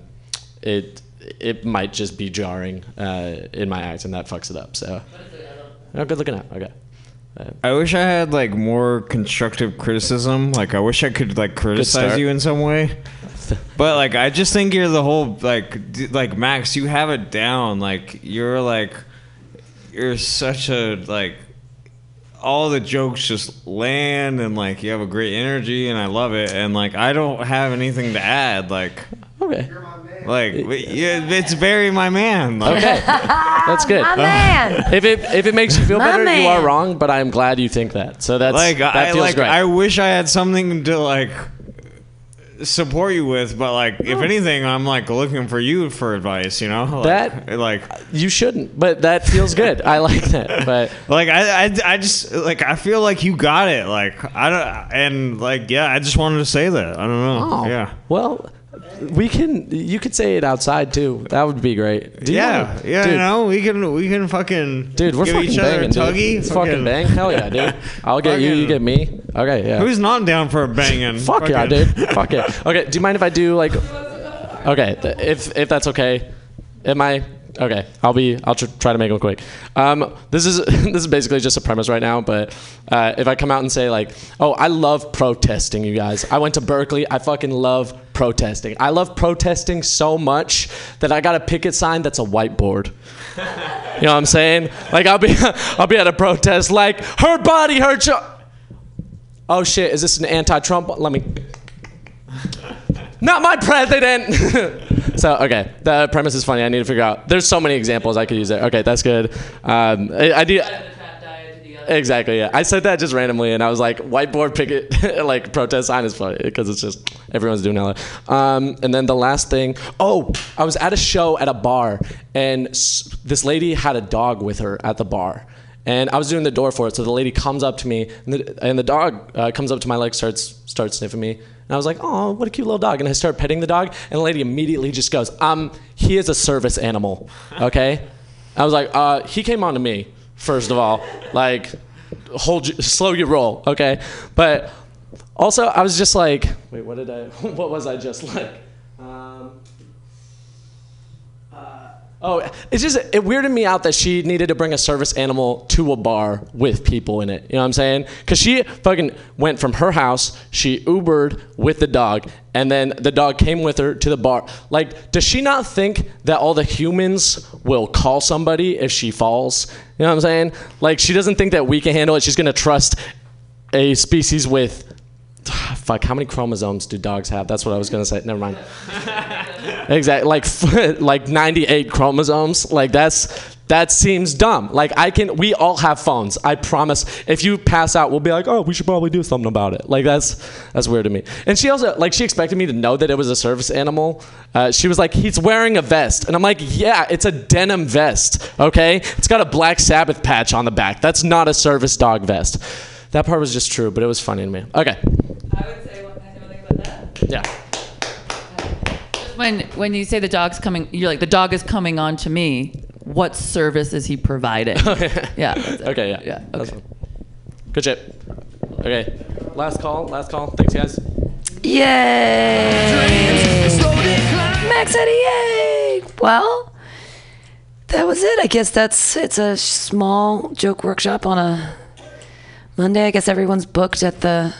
it. It might just be jarring uh, in my act, and that fucks it up. So, oh, good looking out. Okay. Uh, I wish I had like more constructive criticism. Like I wish I could like criticize you in some way. But like I just think you're the whole like d- like Max, you have it down. Like you're like you're such a like all the jokes just land and like you have a great energy and I love it and like I don't have anything to add like okay. like yeah, it's very my man. Like, Okay. that's good. My man. If it if it makes you feel My better, you are wrong. But I'm glad you think that. So that's like that I feels like great. I wish I had something to like support you with, but like if oh. anything, I'm like looking for you for advice. You know, like, That- like you shouldn't, but that feels good. I like that. But like I, I I just like I feel like you got it. Like I don't and like yeah, I just wanted to say that. I don't know. oh, Yeah. Well, we can. You could say it outside too. That would be great. Do you Yeah, wanna- yeah, dude, you know, we can we can fucking Dude, we're give fucking each banging, tuggy. dude. Let's fucking bang. Hell yeah, dude. I'll get you. You get me. Okay, yeah. Who's not down for a banging? Fuck yeah, Fucking- dude. Fuck yeah. Okay, do you mind if I do like? Okay, if if that's okay, am I? Okay, I'll be. I'll tr- try to make them quick. Um, this is this is basically just a premise right now, but uh, if I come out and say like, oh, I love protesting, you guys. I went to Berkeley. I fucking love protesting. I love protesting so much that I got a picket sign that's a whiteboard. You know what I'm saying? Like I'll be I'll be at a protest like her body, her cho- Oh shit, is this an anti-Trump? Let me Not my president. so okay, the premise is funny. I need to figure out. There's so many examples I could use there. Okay, that's good. Um, I, I do. The trap diet to the other. Exactly. Yeah, I said that just randomly, and I was like, whiteboard picket, like protest sign is funny because it's just everyone's doing that. Um, and then the last thing, oh, I was at a show at a bar, and s- this lady had a dog with her at the bar. And I was doing the door for it, so the lady comes up to me, and the, and the dog uh, comes up to my leg, starts starts sniffing me, and I was like, "Oh, what a cute little dog!" And I start petting the dog, and the lady immediately just goes, "Um, he is a service animal, okay?" I was like, "Uh, he came on to me first of all, like, hold, slow your roll, okay?" But also, I was just like, "Wait, what did I? What was I just like?" Um, Oh, it's just it weirded me out that she needed to bring a service animal to a bar with people in it. You know what I'm saying? Because she fucking went from her house, she Ubered with the dog, and then the dog came with her to the bar. Like, does she not think that all the humans will call somebody if she falls? You know what I'm saying? Like, she doesn't think that we can handle it. She's gonna trust a species with. Fuck, how many chromosomes do dogs have? That's what I was gonna say. Never mind. Exactly, like like 98 chromosomes. Like that's That seems dumb. Like I can, we all have phones. I promise. If you pass out, we'll be like, oh, we should probably do something about it. Like that's that's weird to me. And she also like she expected me to know that it was a service animal. Uh, she was like, he's wearing a vest, and I'm like, yeah, it's a denim vest. Okay, it's got a Black Sabbath patch on the back. That's not a service dog vest. That part was just true, but it was funny to me. Okay, I would say one, I say one thing about that? yeah. When when you say the dog's coming, you're like the dog is coming on to me. What service is he providing? yeah. Okay, yeah. Yeah. Okay. Good shit. Okay. Last call. Last call. Thanks, guys. Yay! Max Eddie, yay! Well, that was it. I guess that's it's a small joke workshop on a Monday. I guess everyone's booked at the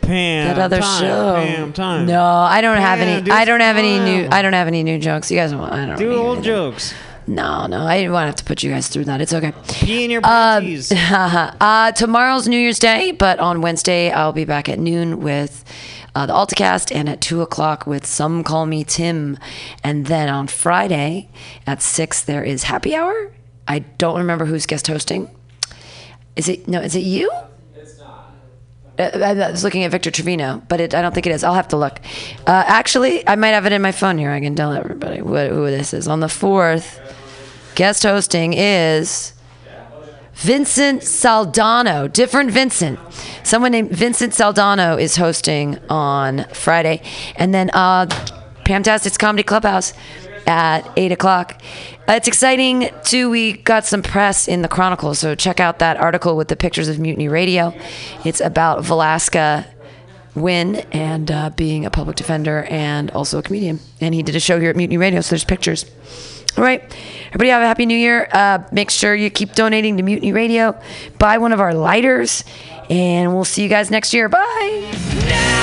Pam, that other time, show. Pam, time. No, I don't have any. do I don't have any new. I don't have any new jokes. You guys, I don't. Do old anything. jokes. No, no, I didn't want to have to put you guys through that. It's okay. Pee in your Uh, panties. uh, tomorrow's New Year's Day, but on Wednesday I'll be back at noon with uh, the AltaCast and at two o'clock with Some Call Me Tim, and then on Friday at six there is Happy Hour. I don't remember who's guest hosting. Is it no? Is it you? It's not. I was looking at Victor Trevino, but it, I don't think it is. I'll have to look. Uh, actually, I might have it in my phone here. I can tell everybody what, who this is. On the 4th, guest hosting is Vincent Saldano. Different Vincent. Someone named Vincent Saldano is hosting on Friday. And then uh, Pamtastic's Comedy Clubhouse at 8 o'clock. Uh, it's exciting, too. We got some press in the Chronicle, so check out that article with the pictures of Mutiny Radio. It's about Vilaska Nguyen and uh, being a public defender and also a comedian. And he did a show here at Mutiny Radio, so there's pictures. All right. Everybody have a happy new year. Uh, make sure you keep donating to Mutiny Radio. Buy one of our lighters, and we'll see you guys next year. Bye.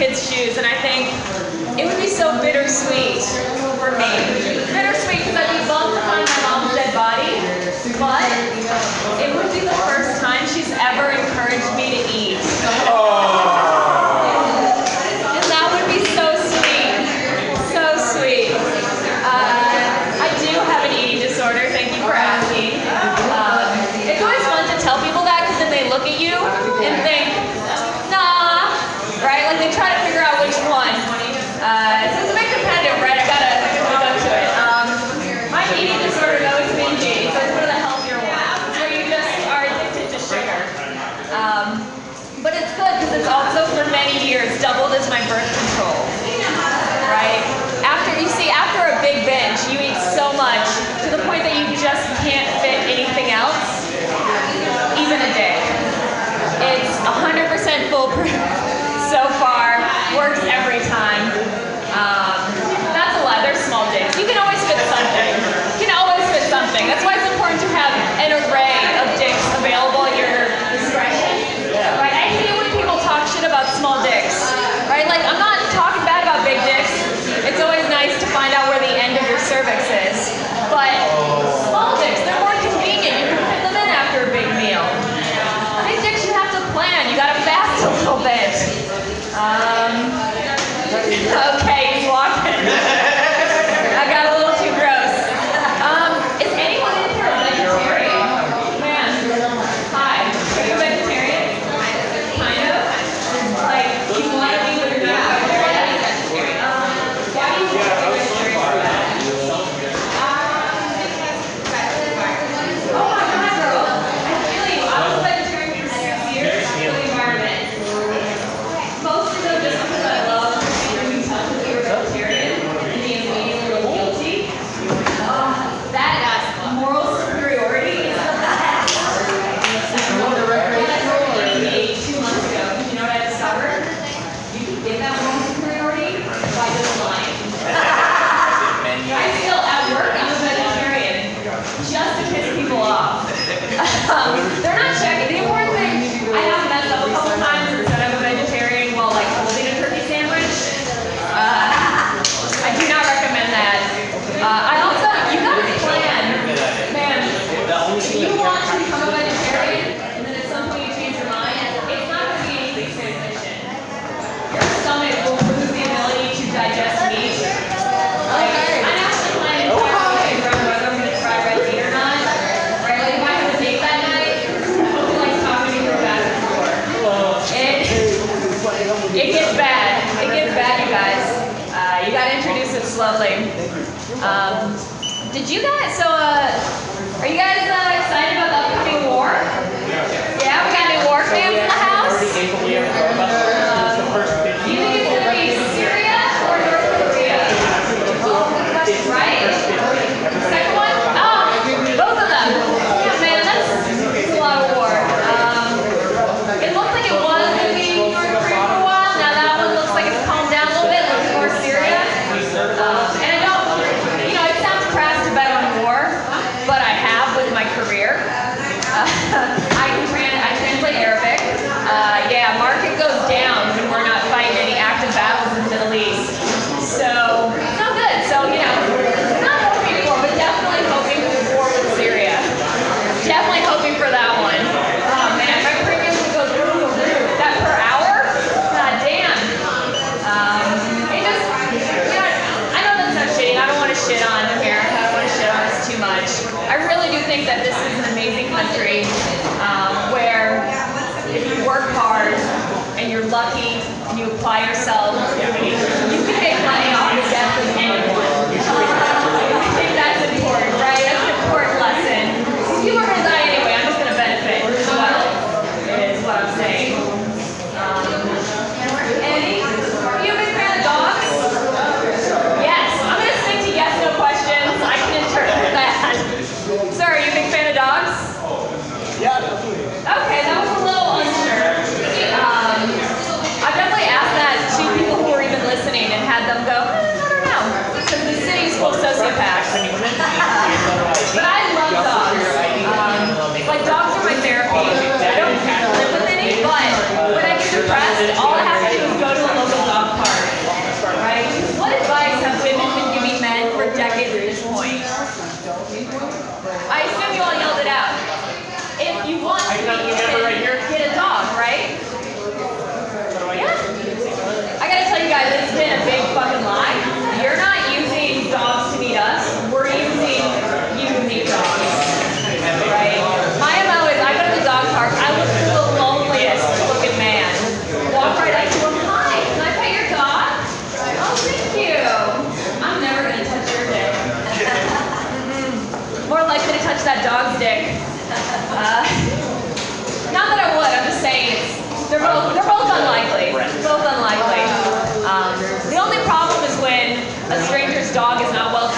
kids' shoes, and I think it would be so bittersweet for me. Bittersweet because I'd be bummed to find my mom's dead body, but it would be the first time she's ever encouraged me to eat.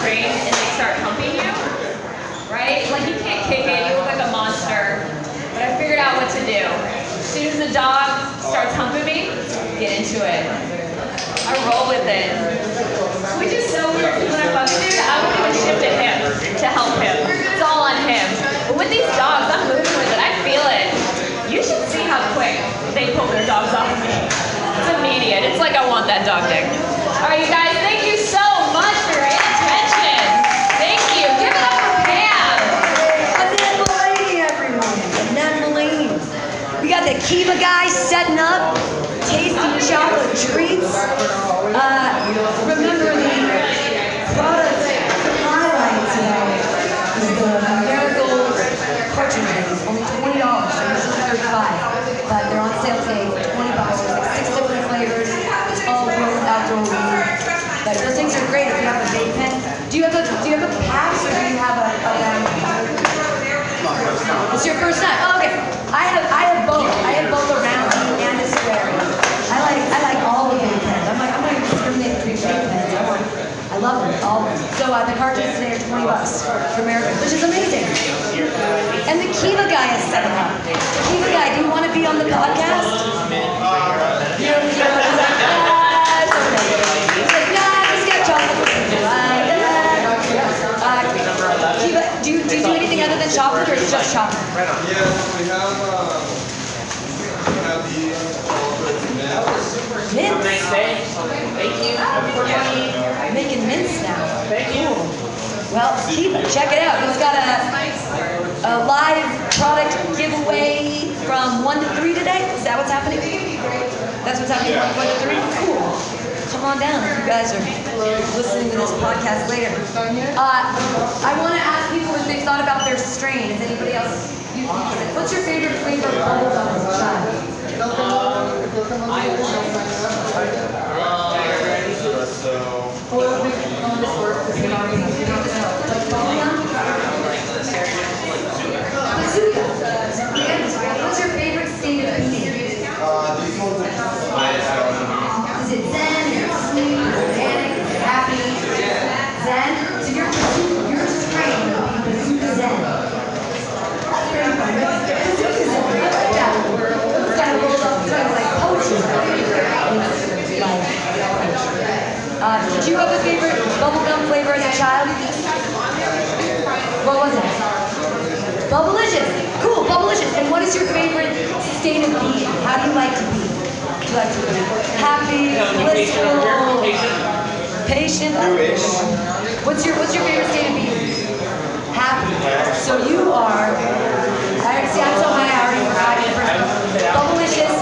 Trained and they start humping you. Right? Like you can't kick it, you look like a monster. But I figured out what to do. As soon as the dog starts humping me, get into it. I roll with it. Which is so weird because when I fuck a dude, I won't even shift to him to help him. It's all on him. But with these dogs, I'm moving with it. I feel it. You should see how quick they pull their dogs off of me. It's immediate. It's like I want that dog dick. All right, you guys, Kiva guy setting up, tasty chocolate treats. Uh, remember the product highlight today is the Marigold cartridges, only twenty dollars. They're usually thirty-five, but they're on sale today for twenty bucks. There's like six different flavors. It's all growth outdoor weed. But those things are great if you have a vape pen. Do you have a Do you have a PAX or do you have a, a round? It's your first time. Oh, okay. I have I have both. I have both a round and a square. I like I like all the vape pens. I'm like I'm not even discriminate between vape pens. I want I love them all. of them. So uh, the cartridges today are 20 bucks for America, which is amazing. And the Kiva guy is setting up. Kiva guy, do you want to be on the podcast? You know, you know, he's like, ah, it's okay. He's like, nah, just get chocolate. Like, uh, Kiva, do you, do you do anything other than chocolate or is just chocolate? Yes, we have, uh, we have the. Mints. Thank you. Making mints now. Thank you. Well, Kiva, check it out. He's got a, a live product giveaway from 1 to 3 today. Is that what's happening? That's what's happening from 1 to 3? Cool. Come on down if you guys are listening to this podcast later. Uh, I want to ask people if they've thought about their strain. Is anybody else? You, what's your favorite flavor of bubble gum as a child? What's your favorite state of being? Is it zen, sleep, organic, happy? Zen? So your your strain would be bazooka zen. That's very fun. Bazooka zen. I like that. It's kind of rolled up, it's kind of like poetry. Like, did you have a favorite bubblegum flavor as a child? What was it? Bubblicious. Cool, Bubblicious. And what is your favorite state of being? How do you like to be? Do you like to be happy, blissful, patient? What's your What's your favorite state of being? Happy. So you are. See. I'm so high. I already forgot your first. Bubblicious.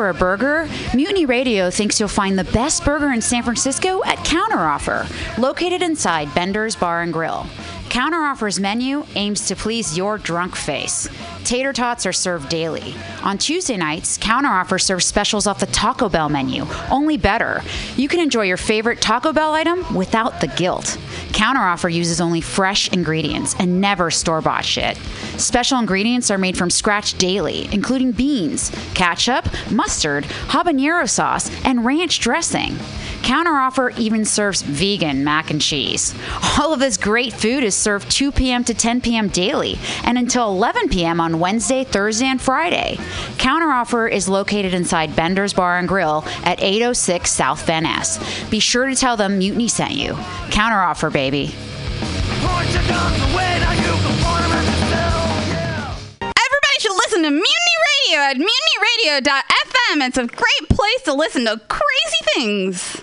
For a burger? Mutiny Radio thinks you'll find the best burger in San Francisco at Counteroffer, located inside Bender's Bar and Grill. Counteroffer's menu aims to please your drunk face. Tater tots are served daily. On Tuesday nights, Counteroffer serves specials off the Taco Bell menu, only better. You can enjoy your favorite Taco Bell item without the guilt. Counteroffer uses only fresh ingredients and never store bought shit. Special ingredients are made from scratch daily, including beans, ketchup, mustard, habanero sauce, and ranch dressing. Counteroffer even serves vegan mac and cheese. All of this great food is served 2 p.m. to 10 p.m. daily and until 11 p.m. on Wednesday, Thursday, and Friday. Counteroffer is located inside Bender's Bar and Grill at 806 South Van Ness. Be sure to tell them Mutiny sent you. Counteroffer, baby. Everybody should listen to Mutiny Radio at mutinyradio.fm. It's a great place to listen to crazy things.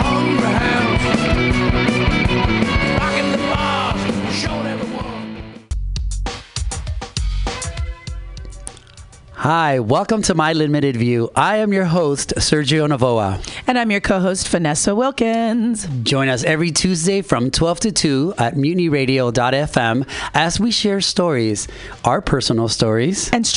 Hi, welcome to My Limited View. I am your host, Sergio Navoa. And I'm your co host, Vanessa Wilkins. Join us every Tuesday from 12 to 2 at mutinyradio.fm as we share stories, our personal stories, and